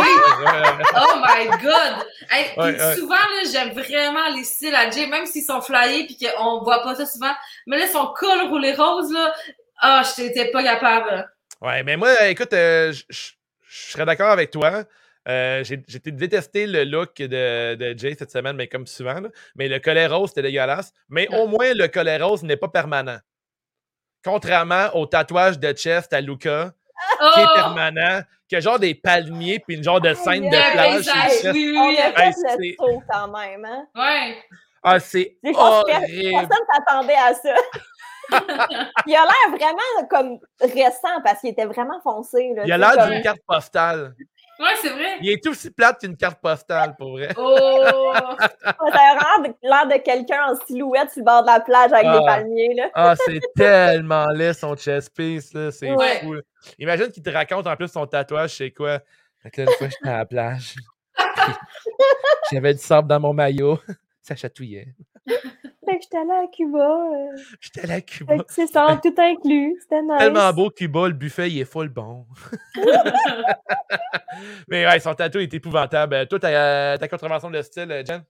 oh my God! Hey, Souvent, là, j'aime vraiment les styles à Jay, même s'ils sont flyés et qu'on voit pas ça souvent. Mais là, son col roulé rose, là, ah, oh, je n'étais pas capable. Ouais, mais moi, écoute, euh, je serais d'accord avec toi. Euh, j'ai détesté le look de, de, Jay cette semaine, mais comme souvent. Mais le collet rose, c'était dégueulasse. Mais au moins, le collet rose n'est pas permanent. Contrairement au tatouage de chest à Luca, qui est oh! permanent, qui a genre des palmiers puis une genre de scène de plage. Oui, oui, oui. On quand même, hein? Ouais. Ah, c'est horrible. Personne s'attendait à ça. il a l'air vraiment comme récent parce qu'il était vraiment foncé. Là, il a l'air d'une carte postale. Ouais, c'est vrai. Il est aussi plate qu'une carte postale, pour vrai. Oh! ça a l'air de quelqu'un en silhouette sur le bord de la plage avec des ah. palmiers. Là. ah, c'est tellement laid son chest piece. Là. C'est fou. Imagine qu'il te raconte en plus son tatouage, c'est quoi? Fait que là, une fois, j'étais à la plage. J'avais du sable dans mon maillot. Ça chatouillait. Fait que j'étais allée à Cuba. Euh. J'étais allée à Cuba. c'est ça, tout inclus. C'était nice. Tellement beau Cuba, le buffet, il est full bon. Mais ouais, son tatou est épouvantable. Toi, ta, ta contravention de style, Jen?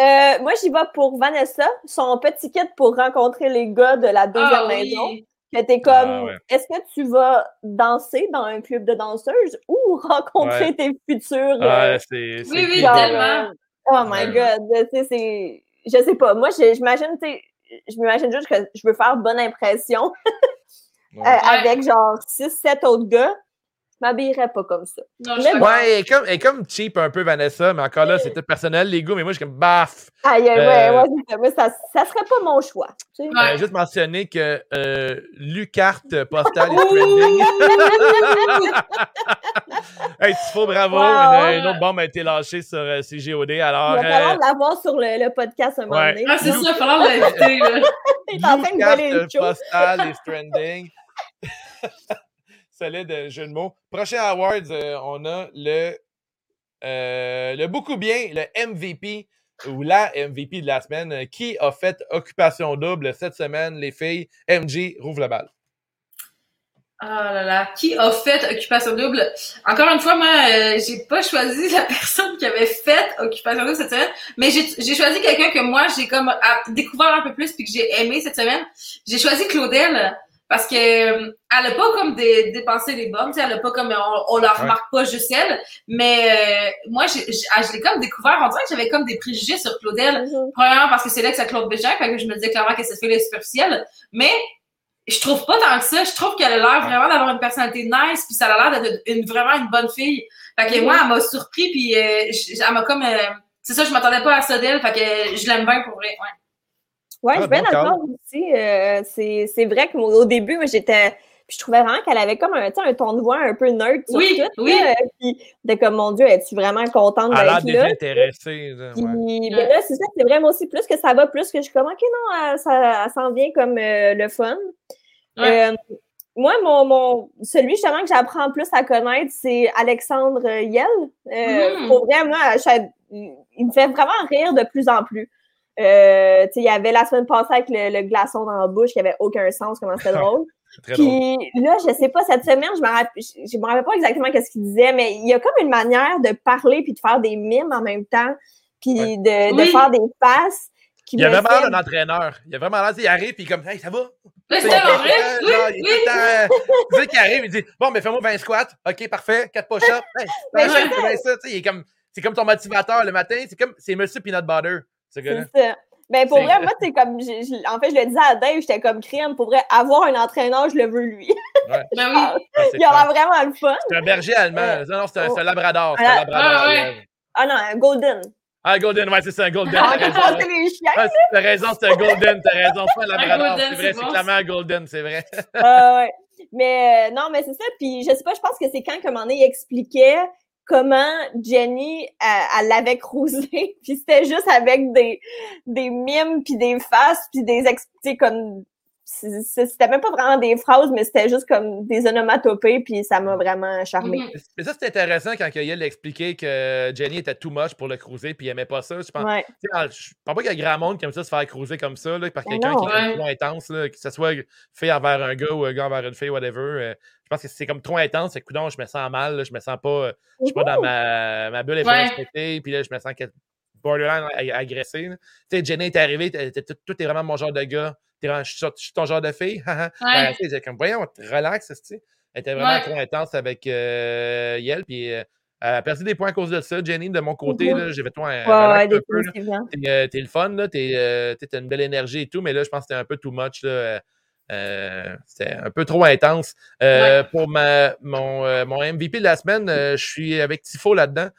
Euh, moi, j'y vais pour Vanessa, son petit kit pour rencontrer les gars de la deuxième Ah maison. oui. Que t'es Ah, comme, ouais. est-ce que tu vas danser dans un club de danseuses ou rencontrer Ouais. tes futurs. Ah, euh, c'est. c'est Oui, oui, genre, tellement. euh, oh my god, tu sais, c'est. Je sais pas. Moi, je- j'imagine, tu sais, je m'imagine juste que je veux faire bonne impression Ouais. euh, avec genre 6-7 autres gars. M'habillerais pas comme ça. Non, Mais bon. Ouais, elle est, comme, elle est comme cheap un peu, Vanessa, mais encore là, c'est tout personnel, les goûts, mais moi, je suis comme baf. Aïe, aïe, Euh, ouais, ouais, ça. Moi, ça, ça serait pas mon choix. tu sais. Ouais. Euh, juste mentionner que euh, Lucarte postale est trending. hey, Tifo, bravo. Wow. Une, une autre bombe a été lâchée sur euh, CGOD. Il Alors, va falloir euh, l'avoir sur le, le podcast un moment Ouais. donné. Ah, c'est ça, il va falloir l'inviter. là. Il Lucarte chose. postale est trending. Solide jeu de mots. Prochain awards, euh, on a le, euh, le beaucoup bien, le MVP ou la MVP de la semaine. euh, Qui a fait occupation double cette semaine, les filles? MJ, rouvre la balle. Ah là là, qui a fait Occupation Double? Encore une fois, moi, euh, j'ai pas choisi la personne qui avait fait Occupation Double cette semaine, mais j'ai choisi quelqu'un que moi, j'ai comme à- découvert un peu plus puis que j'ai aimé cette semaine. J'ai choisi Claudel parce que euh, elle a pas comme des, dépensé des bombes, tu sais, elle a pas comme on, on la Ouais. remarque pas juste elle, mais euh, moi, j'ai- j'ai- ah, je l'ai comme découvert. On dirait que j'avais comme des préjugés sur Claudel. Mhm. Premièrement, parce que c'est là que ça Claude Bégin, fait que je me disais clairement que cette fille est superficielle. Mais je trouve pas tant que ça. Je trouve qu'elle a l'air vraiment d'avoir une personnalité nice, puis ça a l'air d'être une, vraiment une bonne fille. Fait que Mhm. moi, elle m'a surpris, puis euh, elle m'a comme... euh, c'est ça, je m'attendais pas à ça d'elle, fait que je l'aime bien pour vrai. Ouais. Ouais, Ah, je suis bien d'accord aussi. Euh, c'est c'est vrai que moi, au début, moi, j'étais. Puis je trouvais vraiment qu'elle avait comme un, un ton de voix un peu sur Oui, tout. oui. là. Puis j'étais comme, mon Dieu, es-tu vraiment contente Elle a l'air d'être là? désintéressée. là, Puis ouais. ben là, c'est ça, c'est vrai, moi aussi, plus que ça va, plus que je suis comme, OK, non, elle- ça, elle s'en vient comme euh, le fun. Ouais. Euh, moi, mon, mon, celui justement que j'apprends plus à connaître, c'est Alexandre Yel. Euh, Mhm. Pour vrai, moi, je- il me fait vraiment rire de plus en plus. Euh, il y avait la semaine passée avec le, le glaçon dans la bouche qui avait aucun sens, comment c'était drôle. C'est très drôle. Puis là, je sais pas, cette semaine, je me rappelle, je, je me rappelle pas exactement qu'est-ce qu'il disait, mais il y a comme une manière de parler puis de faire des mimes en même temps, puis Ouais. de, de Oui. faire des passes. Qui Il y a me vraiment fait- l'air d'un entraîneur. Il y a vraiment l'air, il arrive, puis comme, hey, ça va? Sais, c'était il Oui, est tout le temps, arrive, il dit, bon, mais fais-moi 20 squats. OK, parfait. 4 push-ups. Hey, ouais, c'est c'est il est comme, c'est comme ton motivateur le matin. C'est comme, c'est Monsieur Peanut Butter, ce gars-là? C'est ça. Ben pour vrai, moi, c'est comme, en fait, je le disais à Dave, j'étais comme crème, pour vrai, avoir un entraîneur, je le veux lui. Ben oui. Ah, il a clair. l'air vraiment le fun. C'est un berger allemand. Euh, non, non, c'est un, oh. c'est un labrador. C'est Ah, un labrador. ah, ouais. ouais. Ah non, un golden. Ah, Golden, ouais, c'est ça, un Golden. Ah, T'as. Ouais, t'as raison, c'est un Golden, t'as raison. C'est pas un labrador, c'est vrai, c'est clairement un Golden, c'est vrai. Ah ouais. Mais euh, non, mais c'est ça. Puis je sais pas, je pense que c'est quand, comme on il expliquait comment Jenny, euh, elle l'avait cruisé. puis c'était juste avec des, des mimes, puis des faces, puis des comme... c'est- c'est- C'était même pas vraiment des phrases, mais c'était juste comme des onomatopées, puis ça m'a vraiment charmé. Mhm. Mais ça, c'est intéressant quand Yael a expliqué que Jenny était too much pour le cruiser puis il aimait pas ça. Je pense, Ouais. tu sais, en- je pense pas qu'il y a grand monde qui aime ça se faire cruiser comme ça, là, par Mais quelqu'un qui est Ouais. trop intense, là, que ce soit fille envers un gars ou un gars envers une fille, whatever. euh, je pense que c'est comme trop intense. Fait que, coudonc, je me sens mal, là, je me sens pas. euh, Je suis pas dans ma, ma bulle est pas Ouais. respectée, puis là, je me sens que- borderline ag- agressé. Tu sais, Jenny est arrivée, t'es- t'es- tout est vraiment mon genre de gars. T'es Je suis ton genre de fille. haha. Ouais. Ben, comme, voyons, relax, tu sais. Elle était vraiment Ouais. trop intense avec euh, Yel, puis euh, elle a perdu des points à cause de ça. Jenny, de mon côté, Mhm. là, j'ai fait toi un, Ouais, ouais, un peu. T'es euh, t'es le fun, là. T'es euh, t'as une belle énergie et tout, mais là, je pense que c'était un peu too much, là. Euh, c'était un peu trop intense. Euh, Pour ma, mon, euh, mon MVP de la semaine, euh, je suis avec Tifo là-dedans.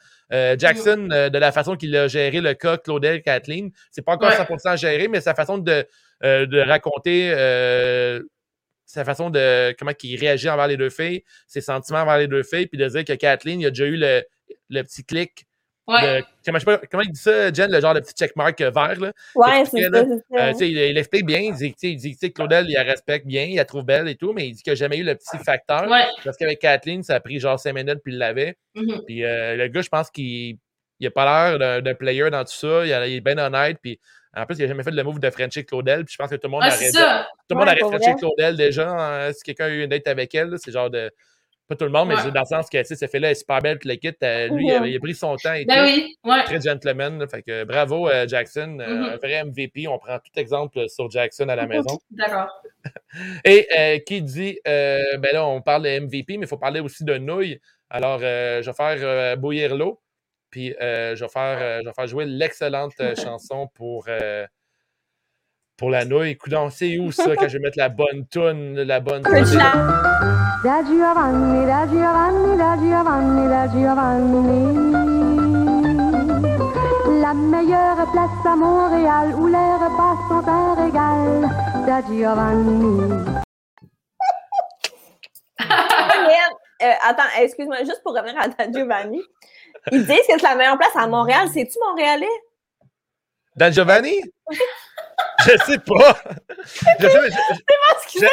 Jackson, euh, de la façon qu'il a géré le cas Claudel Kathleen, c'est pas encore Ouais. 100% géré, mais sa façon de, de raconter sa façon de comment il réagit envers les deux filles, ses sentiments envers les deux filles, puis de dire que Kathleen, il a déjà eu le, le petit clic Ouais. comment, je sais pas, comment il dit ça, Jen, le genre de petit checkmark euh, vert, là? Ouais, c'est ça, ça. Euh, il, explique bien, il dit, il dit sais, Claudel, il la respecte bien, il la trouve belle et tout, mais il dit qu'il n'a jamais eu le petit facteur. Ouais. Parce qu'avec Kathleen, ça a pris genre 5 minutes, puis il l'avait. Mhm. Puis euh, le gars, je pense qu'il n'a pas l'air d'un- player dans tout ça. Il, est bien honnête. Puis en plus, il n'a jamais fait le move de Frenchie Claudel. Puis je pense que tout le monde Ouais, aurait, c'est tout ça. le monde Ouais, aurait Frenchie. Claudel déjà. hein, si quelqu'un a eu une date avec elle, c'est genre de. Pas tout le monde, mais dans le sens que ce fait-là est super belle, le kit. Euh, lui, il a, pris son temps et ben oui, ouais. Très gentleman. fait que bravo, euh, Jackson. Euh, mm-hmm. Un vrai MVP. On prend tout exemple sur Jackson à la maison. D'accord. et qui dit, ben là, on parle de MVP, mais il faut parler aussi de nouilles. Alors, je vais faire bouillir l'eau. Puis, je, vais faire, je vais faire jouer l'excellente chanson pour pour la nouille. Écoute, c'est où ça quand je vais mettre la bonne toune, la bonne toune? Da Giovanni, da Giovanni, da Giovanni, da Giovanni. La meilleure place à Montréal où les repas sont un régal. Da Giovanni. euh, attends, excuse-moi, juste pour revenir à Da Giovanni. Ils disent que c'est la meilleure place à Montréal. C'est-tu Montréalais? Da Giovanni? Je sais pas. Je sais, je, excusez.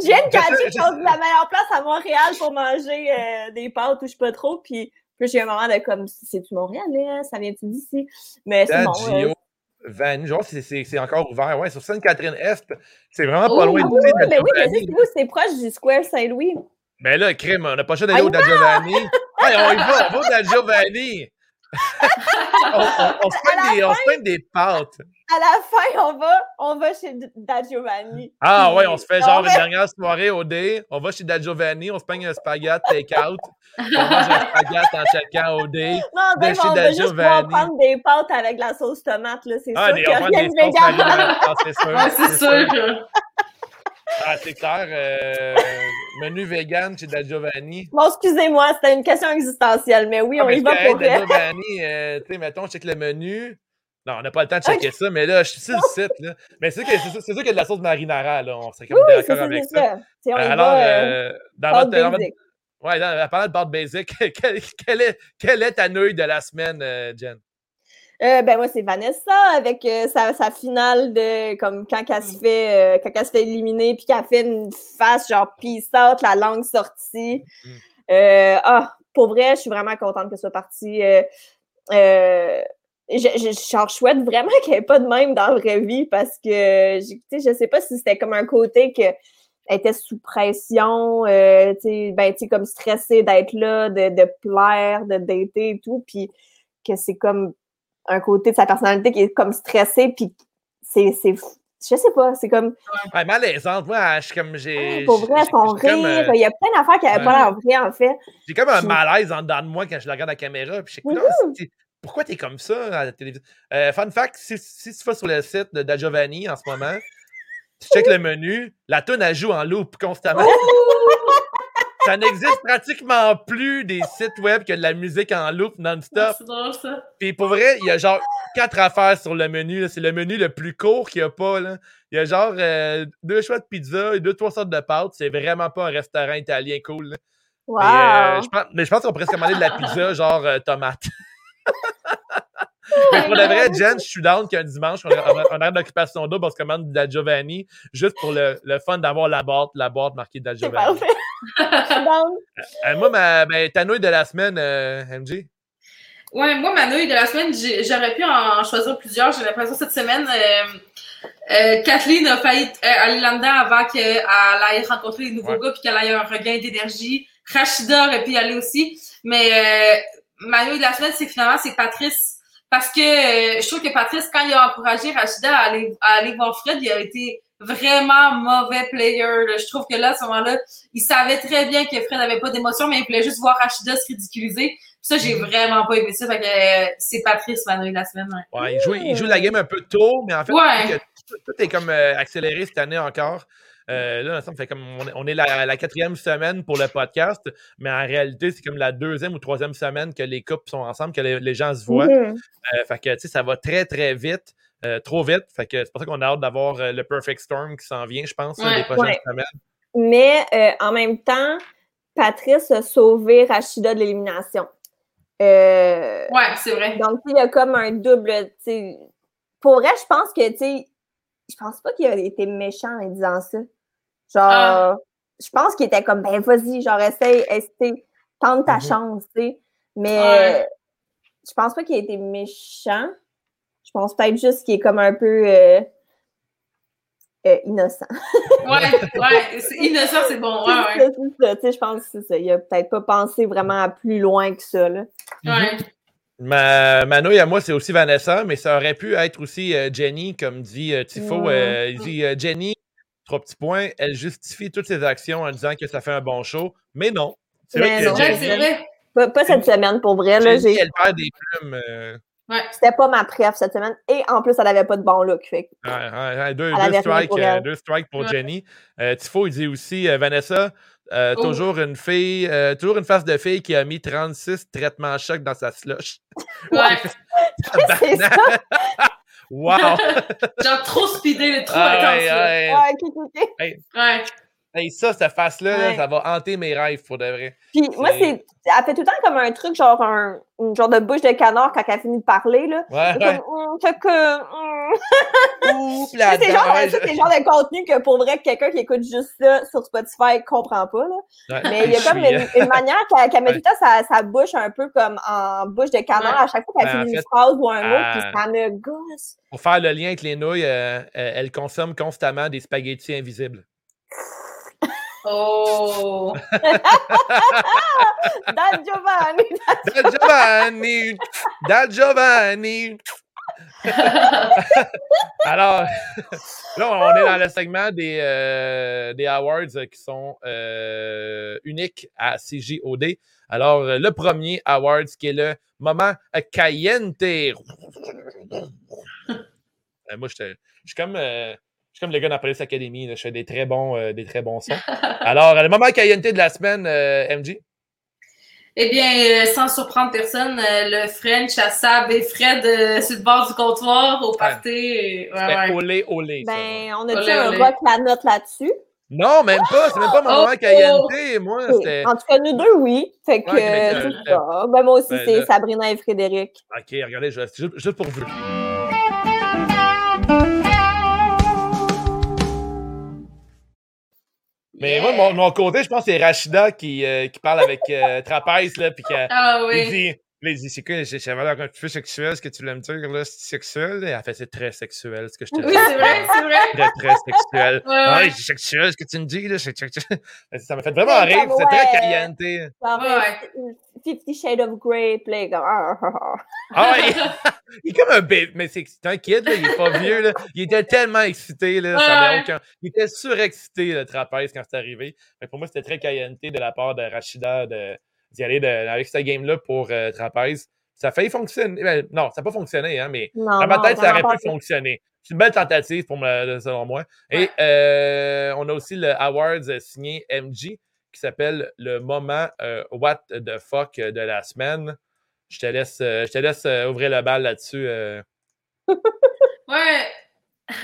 Je viens de catcher la meilleure place à Montréal pour manger euh, des pâtes ou je sais pas trop. Puis, puis j'ai un moment de comme, c'est-tu Montréal, là? Ça vient-tu d'ici? Mais c'est bon. Euh, Van, genre, c'est encore ouvert. Ouais, sur Sainte-Catherine-Est, c'est vraiment pas loin de oui, mais oui, mais c'est proche du Square Saint-Louis. Mais là, crème, on n'a pas choisi d'aller au Giovanni. hey, on y va, on va au Giovanni on, se peint des, des, pâtes. À la fin, on va, on va chez Da Giovanni. Ah ouais, on se fait genre une dernière soirée au dé. On va chez Da Giovanni, on se peigne un spaghetti take-out. on mange un spaghetti en checkant au dé. Non, ben, on va juste prendre des pâtes avec la sauce tomate. C'est ah, sûr qu'il y a rien de vegan. C'est sûr. c'est sûr. Ah, c'est clair. Euh, menu vegan chez Da Giovanni. Bon, excusez-moi, c'était une question existentielle, mais oui, ah, on y va pour Da Giovanni, euh, tu sais, mettons, je check le menu. Non, on n'a pas le temps de checker ça, mais là, je suis sur le site. Là. Mais c'est sûr qu'il y a de la sauce marinara, là. On serait comme oui, d'accord avec ça. ça. Alors, euh, dans, votre, dans votre. Ouais, dans, parlant de Bart Basic, quelle, est, quelle est ta nouille de la semaine, Jen? Euh, ben moi, c'est Vanessa avec euh, sa, sa, finale de comme quand elle se fait euh, quand elle se fait éliminer puis qu'elle fait une face genre peace out, la langue sortie. Mm. ah, pour vrai, je suis vraiment contente que ce soit parti. Je, je, genre, je souhaite vraiment qu'il n'y ait pas de même dans la vraie vie parce que je, sais pas si c'était comme un côté que elle était sous pression, euh, ben, comme stressée d'être là, de, de plaire, de dater et tout, puis que c'est comme un côté de sa personnalité qui est comme stressé, puis c'est. Je sais pas, c'est comme. Ouais, malaisante. Moi, je suis comme. j'ai pour vrai, son rire. Euh, il y a plein d'affaires qui n'avaient pas l'air vrai, en fait. J'ai comme un malaise en dedans de moi quand je regarde la caméra. Puis je sais, pourquoi t'es comme ça à la télévision? Euh, fun fact, si, si, tu vas sur le site de Da Giovanni en ce moment, tu checkes le menu, la tonne elle joue en loop constamment. ça n'existe pratiquement plus des sites web que de la musique en loop non-stop. C'est drôle, ça. Puis pour vrai, il y a genre quatre affaires sur le menu. C'est le menu le plus court qu'il n'y a pas. Là. Il y a genre euh, deux choix de pizza et deux, trois sortes de pâtes. C'est vraiment pas un restaurant italien cool. Wow. Euh, je pense, mais je pense qu'on pourrait se commander de la pizza genre euh, tomate. Mais pour le vrai, Jen, je suis down qu'un dimanche, on a, d'occupation double, on se commande de la Giovanni, juste pour le, le fun d'avoir la boîte, la boîte marquée de la Giovanni. Euh, moi, ma, ben, ta nouille de la semaine, euh, MJ? Ouais, moi, ma nouille de la semaine, j'aurais pu en choisir plusieurs. J'ai l'impression cette semaine, euh, Kathleen a failli aller là-dedans avant qu'elle aille rencontrer les nouveaux gars puis qu'elle ait un regain d'énergie. Rachida aurait pu y aller aussi. Mais ma de la semaine, c'est finalement, c'est Patrice parce que euh, je trouve que Patrice, quand il a encouragé Rachida à aller, à aller voir Fred, il a été vraiment mauvais player. Je trouve que là, à ce moment-là, il savait très bien que Fred n'avait pas d'émotion, mais il voulait juste voir Rachida se ridiculiser. ça, j'ai mm. vraiment pas aimé ça. Fait que euh, c'est Patrice la nuit de la semaine. Ouais. il, joue, il joue la game un peu tôt, mais en fait, tout, est comme euh, accéléré cette année encore. Euh, là, ça fait comme on est la, quatrième semaine pour le podcast, mais en réalité, c'est comme la deuxième ou troisième semaine que les couples sont ensemble, que les, gens se voient. Mm-hmm. Euh, fait que, tu sais, ça va très, très vite. Euh, trop vite. Fait que c'est pour ça qu'on a hâte d'avoir le Perfect Storm qui s'en vient, je pense, les prochaines semaines. Mais en même temps, Patrice a sauvé Rachida de l'élimination. ouais, c'est vrai. Donc, il y a comme un double. Pour elle, je pense que, tu sais, je pense pas qu'il a été méchant en disant ça. Genre, ah. je pense qu'il était comme, ben vas-y, genre, essaye, essaye, tente ta mm-hmm. chance, tu sais. Mais je pense pas qu'il a été méchant. Je pense peut-être juste qu'il est comme un peu. Euh, innocent. ouais, ouais, innocent, c'est bon. Ouais, ouais. C'est ça, tu sais, je pense que c'est ça. Il a peut-être pas pensé vraiment à plus loin que ça, là. Ouais. Ma, Mano à moi, c'est aussi Vanessa, mais ça aurait pu être aussi Jenny, comme dit Tifo. il dit Jenny, trois petits points, elle justifie toutes ses actions en disant que ça fait un bon show, mais non. C'est vrai, c'est vrai. Pas, cette semaine, pour vrai. Là, Jenny, elle perd des plumes. Ouais. C'était pas ma préf cette semaine. Et en plus, elle n'avait pas de bon look. Fait ouais, ouais, deux, deux, strikes, pour, euh, deux strikes pour Jenny. Euh, Tifo, il dit aussi euh, Vanessa, euh, oh. toujours une fille, euh, toujours une face de fille qui a mis 36 traitements choc dans sa slush. Ouais. c'est ça. Wow! Genre trop speedé, le trop ah, intense. Ouais, ouais. ok, ok. Hey. ouais. Hey, ça, cette face-là, ça va hanter mes rêves pour de vrai. Puis moi, c'est. Elle fait tout le temps comme un truc, genre un une genre de bouche de canard quand elle finit de parler. Là. Ouais. Comme, c'est genre, ouais, genre de contenu que pour vrai, quelqu'un qui écoute juste ça sur Spotify comprend pas. Là. Mais il y a comme une, une, manière qu'elle met tout le temps sa, sa, bouche un peu comme en bouche de canard à chaque fois qu'elle ben, finit une phrase ou un mot, puis ça me gosse. Pour faire le lien avec les nouilles, euh, elle consomme constamment des spaghettis invisibles. Oh! da Giovanni! Da Giovanni! Da Giovanni! Alors, là, on est dans le segment des, euh, des awards qui sont euh, uniques à CJOD. Alors, le premier award qui est le moment Cayente. Euh, moi, je suis comme suis comme le gars dans Police Academy, je fais des très bons, euh, des très bons sons. Alors, le moment KNT de la semaine, euh, MJ? Eh bien, euh, sans surprendre personne, le French à Sab et Fred sur le bord du comptoir au party. Ouais, ouais. Olé, olé. Ben, on a dit un rock la note là-dessus. Non, même pas. C'est même pas mon moment KNT. Moi, c'était. En tout cas, nous deux, oui. Fait que, tout ça. Ben, moi aussi, ben, c'est Sabrina et Frédéric. OK, regardez, juste, juste pour vous. Mais moi, mon, mon côté, je pense que c'est Rachida qui, euh, qui parle avec euh, Trapèze, là, puis qu'elle ah, oui. dit, là, il dit, c'est quoi, j'avais l'air un peu sexuel, ce que tu voulais me dire, là, c'est sexuel? Et elle fait, c'est très sexuel, ce que je te dis. Oui, c'est vrai, c'est vrai. Très, très sexuel. Ouais, ouais. ouais c'est sexuel, ce que tu me dis, là, c'est sexuel. Ça m'a fait vraiment rire, c'est très caliente. Ouais. Fifty Shades of Grey, play comme. Ah, ah, ah. ah il, est comme un bébé, mais c'est un kid, là, il est pas vieux, là. Il était tellement excité, là, ça aucun. Il était surexcité, le trapèze, quand c'est arrivé. Mais pour moi, c'était très cayenté de la part de Rachida d'y aller de, avec cette game-là pour euh, trapèze. Ça a failli fonctionner. Ben, non, ça n'a pas fonctionné, hein, mais non, dans ma tête, ça aurait pu fonctionner. C'est une belle tentative pour me, selon moi. Et euh, on a aussi le Awards signé MG qui s'appelle le moment euh, What the fuck de la semaine. Je te laisse, euh, je te laisse euh, ouvrir le bal là-dessus. ouais.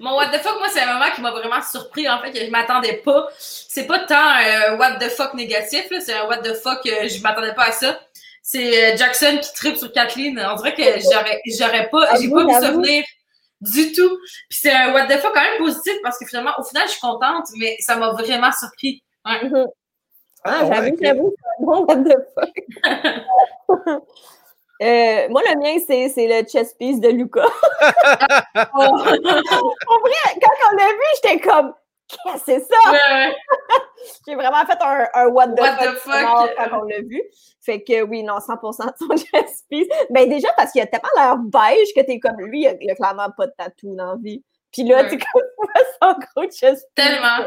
Mon what the fuck, moi, c'est un moment qui m'a vraiment surpris, en fait, que je m'attendais pas. C'est pas tant un what the fuck négatif, c'est un what the fuck, je m'attendais pas à ça. C'est Jackson qui tripe sur Kathleen. On dirait que j'aurais, j'aurais pas, j'ai pas pu souvenir du tout. Puis c'est un what the fuck quand même positif parce que finalement, au final, je suis contente, mais ça m'a vraiment surpris. Mhm. Ah, ah j'avoue, j'avoue, c'est un bon what the fuck. Euh, moi, le mien, c'est, c'est le chess piece de Luca. oh. en vrai, quand on l'a vu, j'étais comme, qu'est-ce que c'est ça? Ouais, J'ai vraiment fait un, un what the what fuck, the fuck? quand on l'a vu. Fait que oui, non, 100% de son chess piece. Ben déjà, parce qu'il a tellement l'air beige que t'es comme lui, il a, il a clairement pas de tatou dans la vie. Puis là, tu comme son gros chest. Tellement.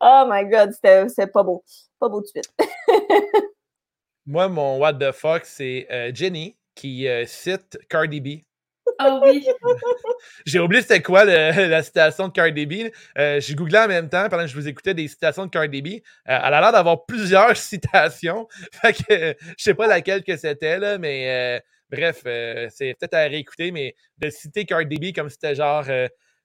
Oh my god, c'était pas beau. Pas beau de suite. Moi, mon what the fuck, c'est euh, Jenny qui euh, cite Cardi B. Ah oh, oui. J'ai oublié c'était quoi la citation de Cardi B. Euh, J'ai googlé en même temps pendant que je vous écoutais des citations de Cardi B. elle a l'air d'avoir plusieurs citations. Fait que je sais pas laquelle que c'était, là, mais bref, c'est peut-être à réécouter, mais de citer Cardi B comme si c'était genre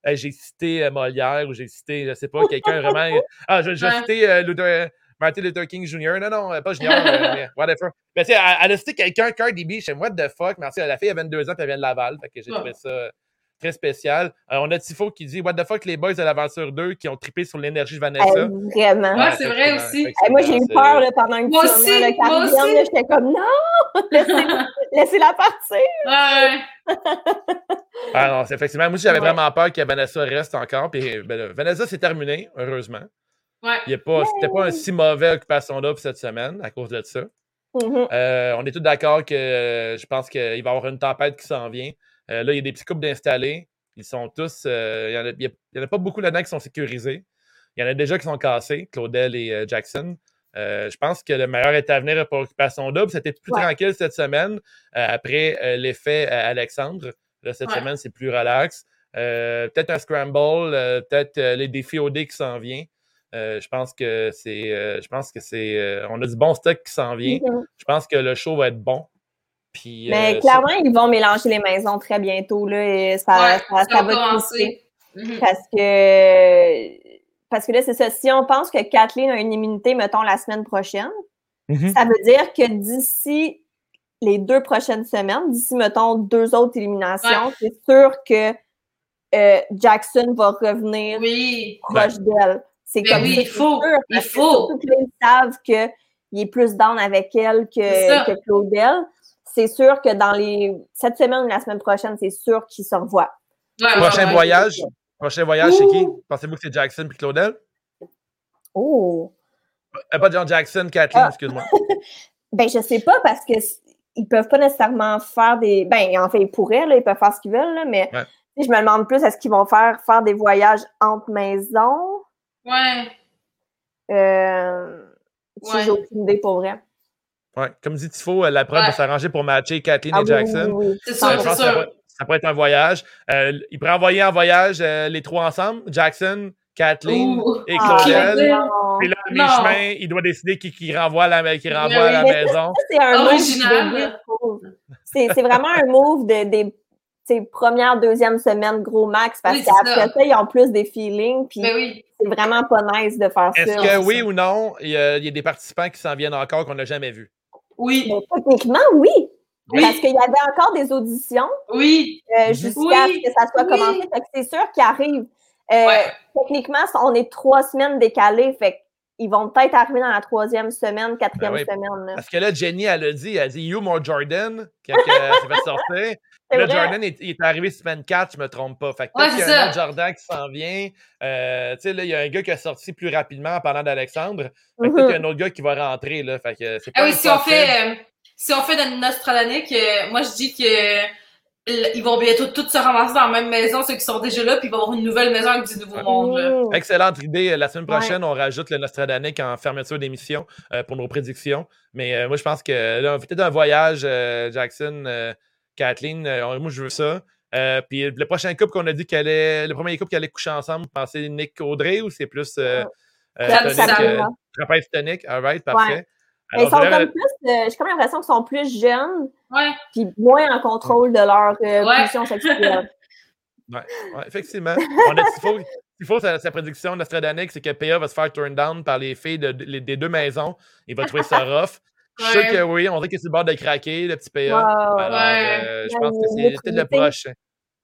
j'ai cité euh, Molière ou j'ai cité, je sais pas, quelqu'un vraiment. Ah, j'ai cité euh, Luther, Martin Luther King Jr. Non, non, pas Junior, mais whatever. Mais tu sais, elle, a cité quelqu'un, Cardi B, je sais what the fuck. Merci, la fille a 22 ans et elle vient de Laval. Fait que j'ai trouvé ça. Très spécial. on a Tifo qui dit What the fuck, les boys de l'Aventure 2 qui ont trippé sur l'énergie de Vanessa. vraiment. Ouais, c'est vrai aussi. moi, j'ai eu peur là, pendant que moi aussi, moment. Là, J'étais comme Non, laissez-la partir. Ouais. ah non, c'est effectivement. Moi, j'avais vraiment peur que Vanessa reste encore. Puis, ben, Vanessa, c'est terminé, heureusement. Ouais. C'était pas, pas un si mauvais occupation d'offre cette semaine à cause de ça. Mm-hmm. Euh, on est tous d'accord que euh, je pense qu'il va y avoir une tempête qui s'en vient. Euh, là, il y a des petits couples d'installés. Ils sont tous. il n'y en, a pas beaucoup là-dedans qui sont sécurisés. Il y en a déjà qui sont cassés, Claudel et Jackson. je pense que le meilleur est à venir pour Occupation Double. C'était plus tranquille cette semaine après l'effet Alexandre. Là, cette semaine, c'est plus relax. peut-être un scramble, peut-être les défis OD qui s'en vient. je pense que c'est. je pense que c'est. on a du bon stock qui s'en vient. Mm-hmm. Je pense que le show va être bon. Mais euh, clairement, ils vont mélanger les maisons très bientôt. Là, et ça, ça, va commencer. Mhm. Parce que parce que là, c'est ça. Si on pense que Kathleen a une immunité, mettons, la semaine prochaine, mhm. ça veut dire que d'ici les deux prochaines semaines, d'ici, mettons, deux autres éliminations, c'est sûr que euh, Jackson va revenir proche d'elle. C'est comme oui, il faut. il faut. Surtout qu'ils savent qu'il est plus down avec elle que, que Claudel c'est sûr que dans les cette semaine ou la semaine prochaine, c'est sûr qu'ils se revoient. prochain voyage, prochain voyage, c'est qui? Pensez-vous que c'est Jackson puis Claudel? Oh! Euh, pas John Jackson, Kathleen, ah. excuse-moi. ben, je sais pas parce que ils peuvent pas nécessairement faire des. Ben, en fait, ils pourraient, là, ils peuvent faire ce qu'ils veulent, là, mais je me demande plus est-ce qu'ils vont faire faire des voyages entre maisons? Ouais. Euh, ouais. J'ai aucune idée pour vrai. Ouais. Comme dit Tifo, euh, la preuve va s'arranger pour matcher Kathleen et ah Jackson. C'est ça, c'est ça. Ça pourrait être un voyage. Euh, il pourrait envoyer en voyage euh, les trois ensemble, Jackson, Kathleen et ah, Claudel. puis là, à mi-chemin, il doit décider qui, qui renvoie à la, qui renvoie à la maison. C'est un original. C'est vraiment un move de, des premières, deuxième semaine gros max parce qu'après ça. ça. ils ont plus des feelings. Puis ben oui. c'est vraiment pas nice de faire ça. Est-ce que oui ou non, il y, y, a, des participants qui s'en viennent encore qu'on n'a jamais vus? Oui. techniquement, oui. Parce qu'il y avait encore des auditions. Oui. Euh, jusqu'à ce que ça soit commencé. c'est sûr qu'ils arrivent. Euh, techniquement, on est trois semaines décalées. Fait ils vont peut-être arriver dans la troisième semaine, quatrième ben semaine. Parce que là, Jenny, elle a dit, elle a dit You more Jordan, quand elle fait sortir. Là, Jordan est, est, arrivé semaine 4, je me trompe pas. Fait que ouais, qu'il y a un autre Jordan qui s'en vient. Euh, tu sais, là, il y a un gars qui a sorti plus rapidement en parlant d'Alexandre. Fait que mm -hmm. il y a un autre gars qui va rentrer, là. Fait que c'est ah pas ah oui, si on, fait, euh, si on fait de euh, moi, je dis que ils vont bientôt tous se ramasser dans la même maison, ceux qui sont déjà là, puis il va y avoir une nouvelle maison avec du nouveau monde. Excellente idée. La semaine prochaine, on rajoute le Nostradamus en fermeture d'émission euh, pour nos prédictions. Mais euh, moi, je pense que là, peut-être un voyage, euh, Jackson, Kathleen, moi, je veux ça. puis le prochain couple qu'on a dit qu'elle allait, le premier couple qui allait coucher ensemble, pensez Nick Audrey ou c'est plus euh, trapèze tonique? All right, parfait. Ils sont comme plus, j'ai comme l'impression qu'ils sont plus jeunes, puis moins en contrôle de leur euh, ouais. sexuelle. Oui, ouais, effectivement. On a Tifo, Tifo sa, sa prédiction Nostradamus, c'est que PA va se faire turn down par les filles de, de, des deux maisons. Il va trouver ça rough. Je suis sûr que oui, on dirait que c'est le bord de craquer, le petit PA. Wow. Alors, euh, je pense que c'est peut-être le prochain.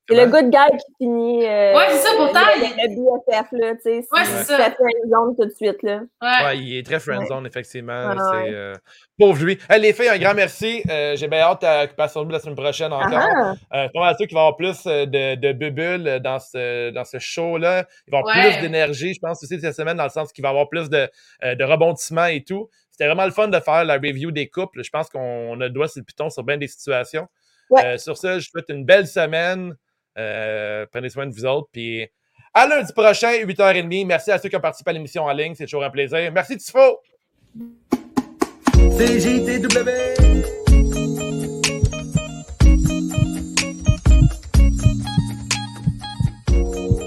C'est le good guy qui finit. Euh, ouais, c'est ça, pourtant. Le, le BFF, là, tu sais. Ouais, c'est ça. Il fait zone tout de suite, là. Ouais. ouais il est très friendzone, ouais. effectivement. Ouais, c'est, euh, pauvre lui. Hey, les filles, un grand merci. Euh, j'ai bien hâte à Occupation Double la semaine prochaine encore. Ah euh, pas mal sûr qu'il va y avoir plus de, de bubules dans ce, dans ce show-là. Il va y avoir plus d'énergie, je pense, aussi cette semaine, dans le sens qu'il va y avoir plus de, de rebondissements et tout. C'était vraiment le fun de faire la review des couples. Je pense qu'on a le doigt sur le piton sur bien des situations. sur ça, je souhaite une belle semaine. Euh, prenez soin de vous autres. Puis à lundi prochain, 8h30. Merci à ceux qui ont participé à l'émission en ligne. C'est toujours un plaisir. Merci, Tifo. CJTW.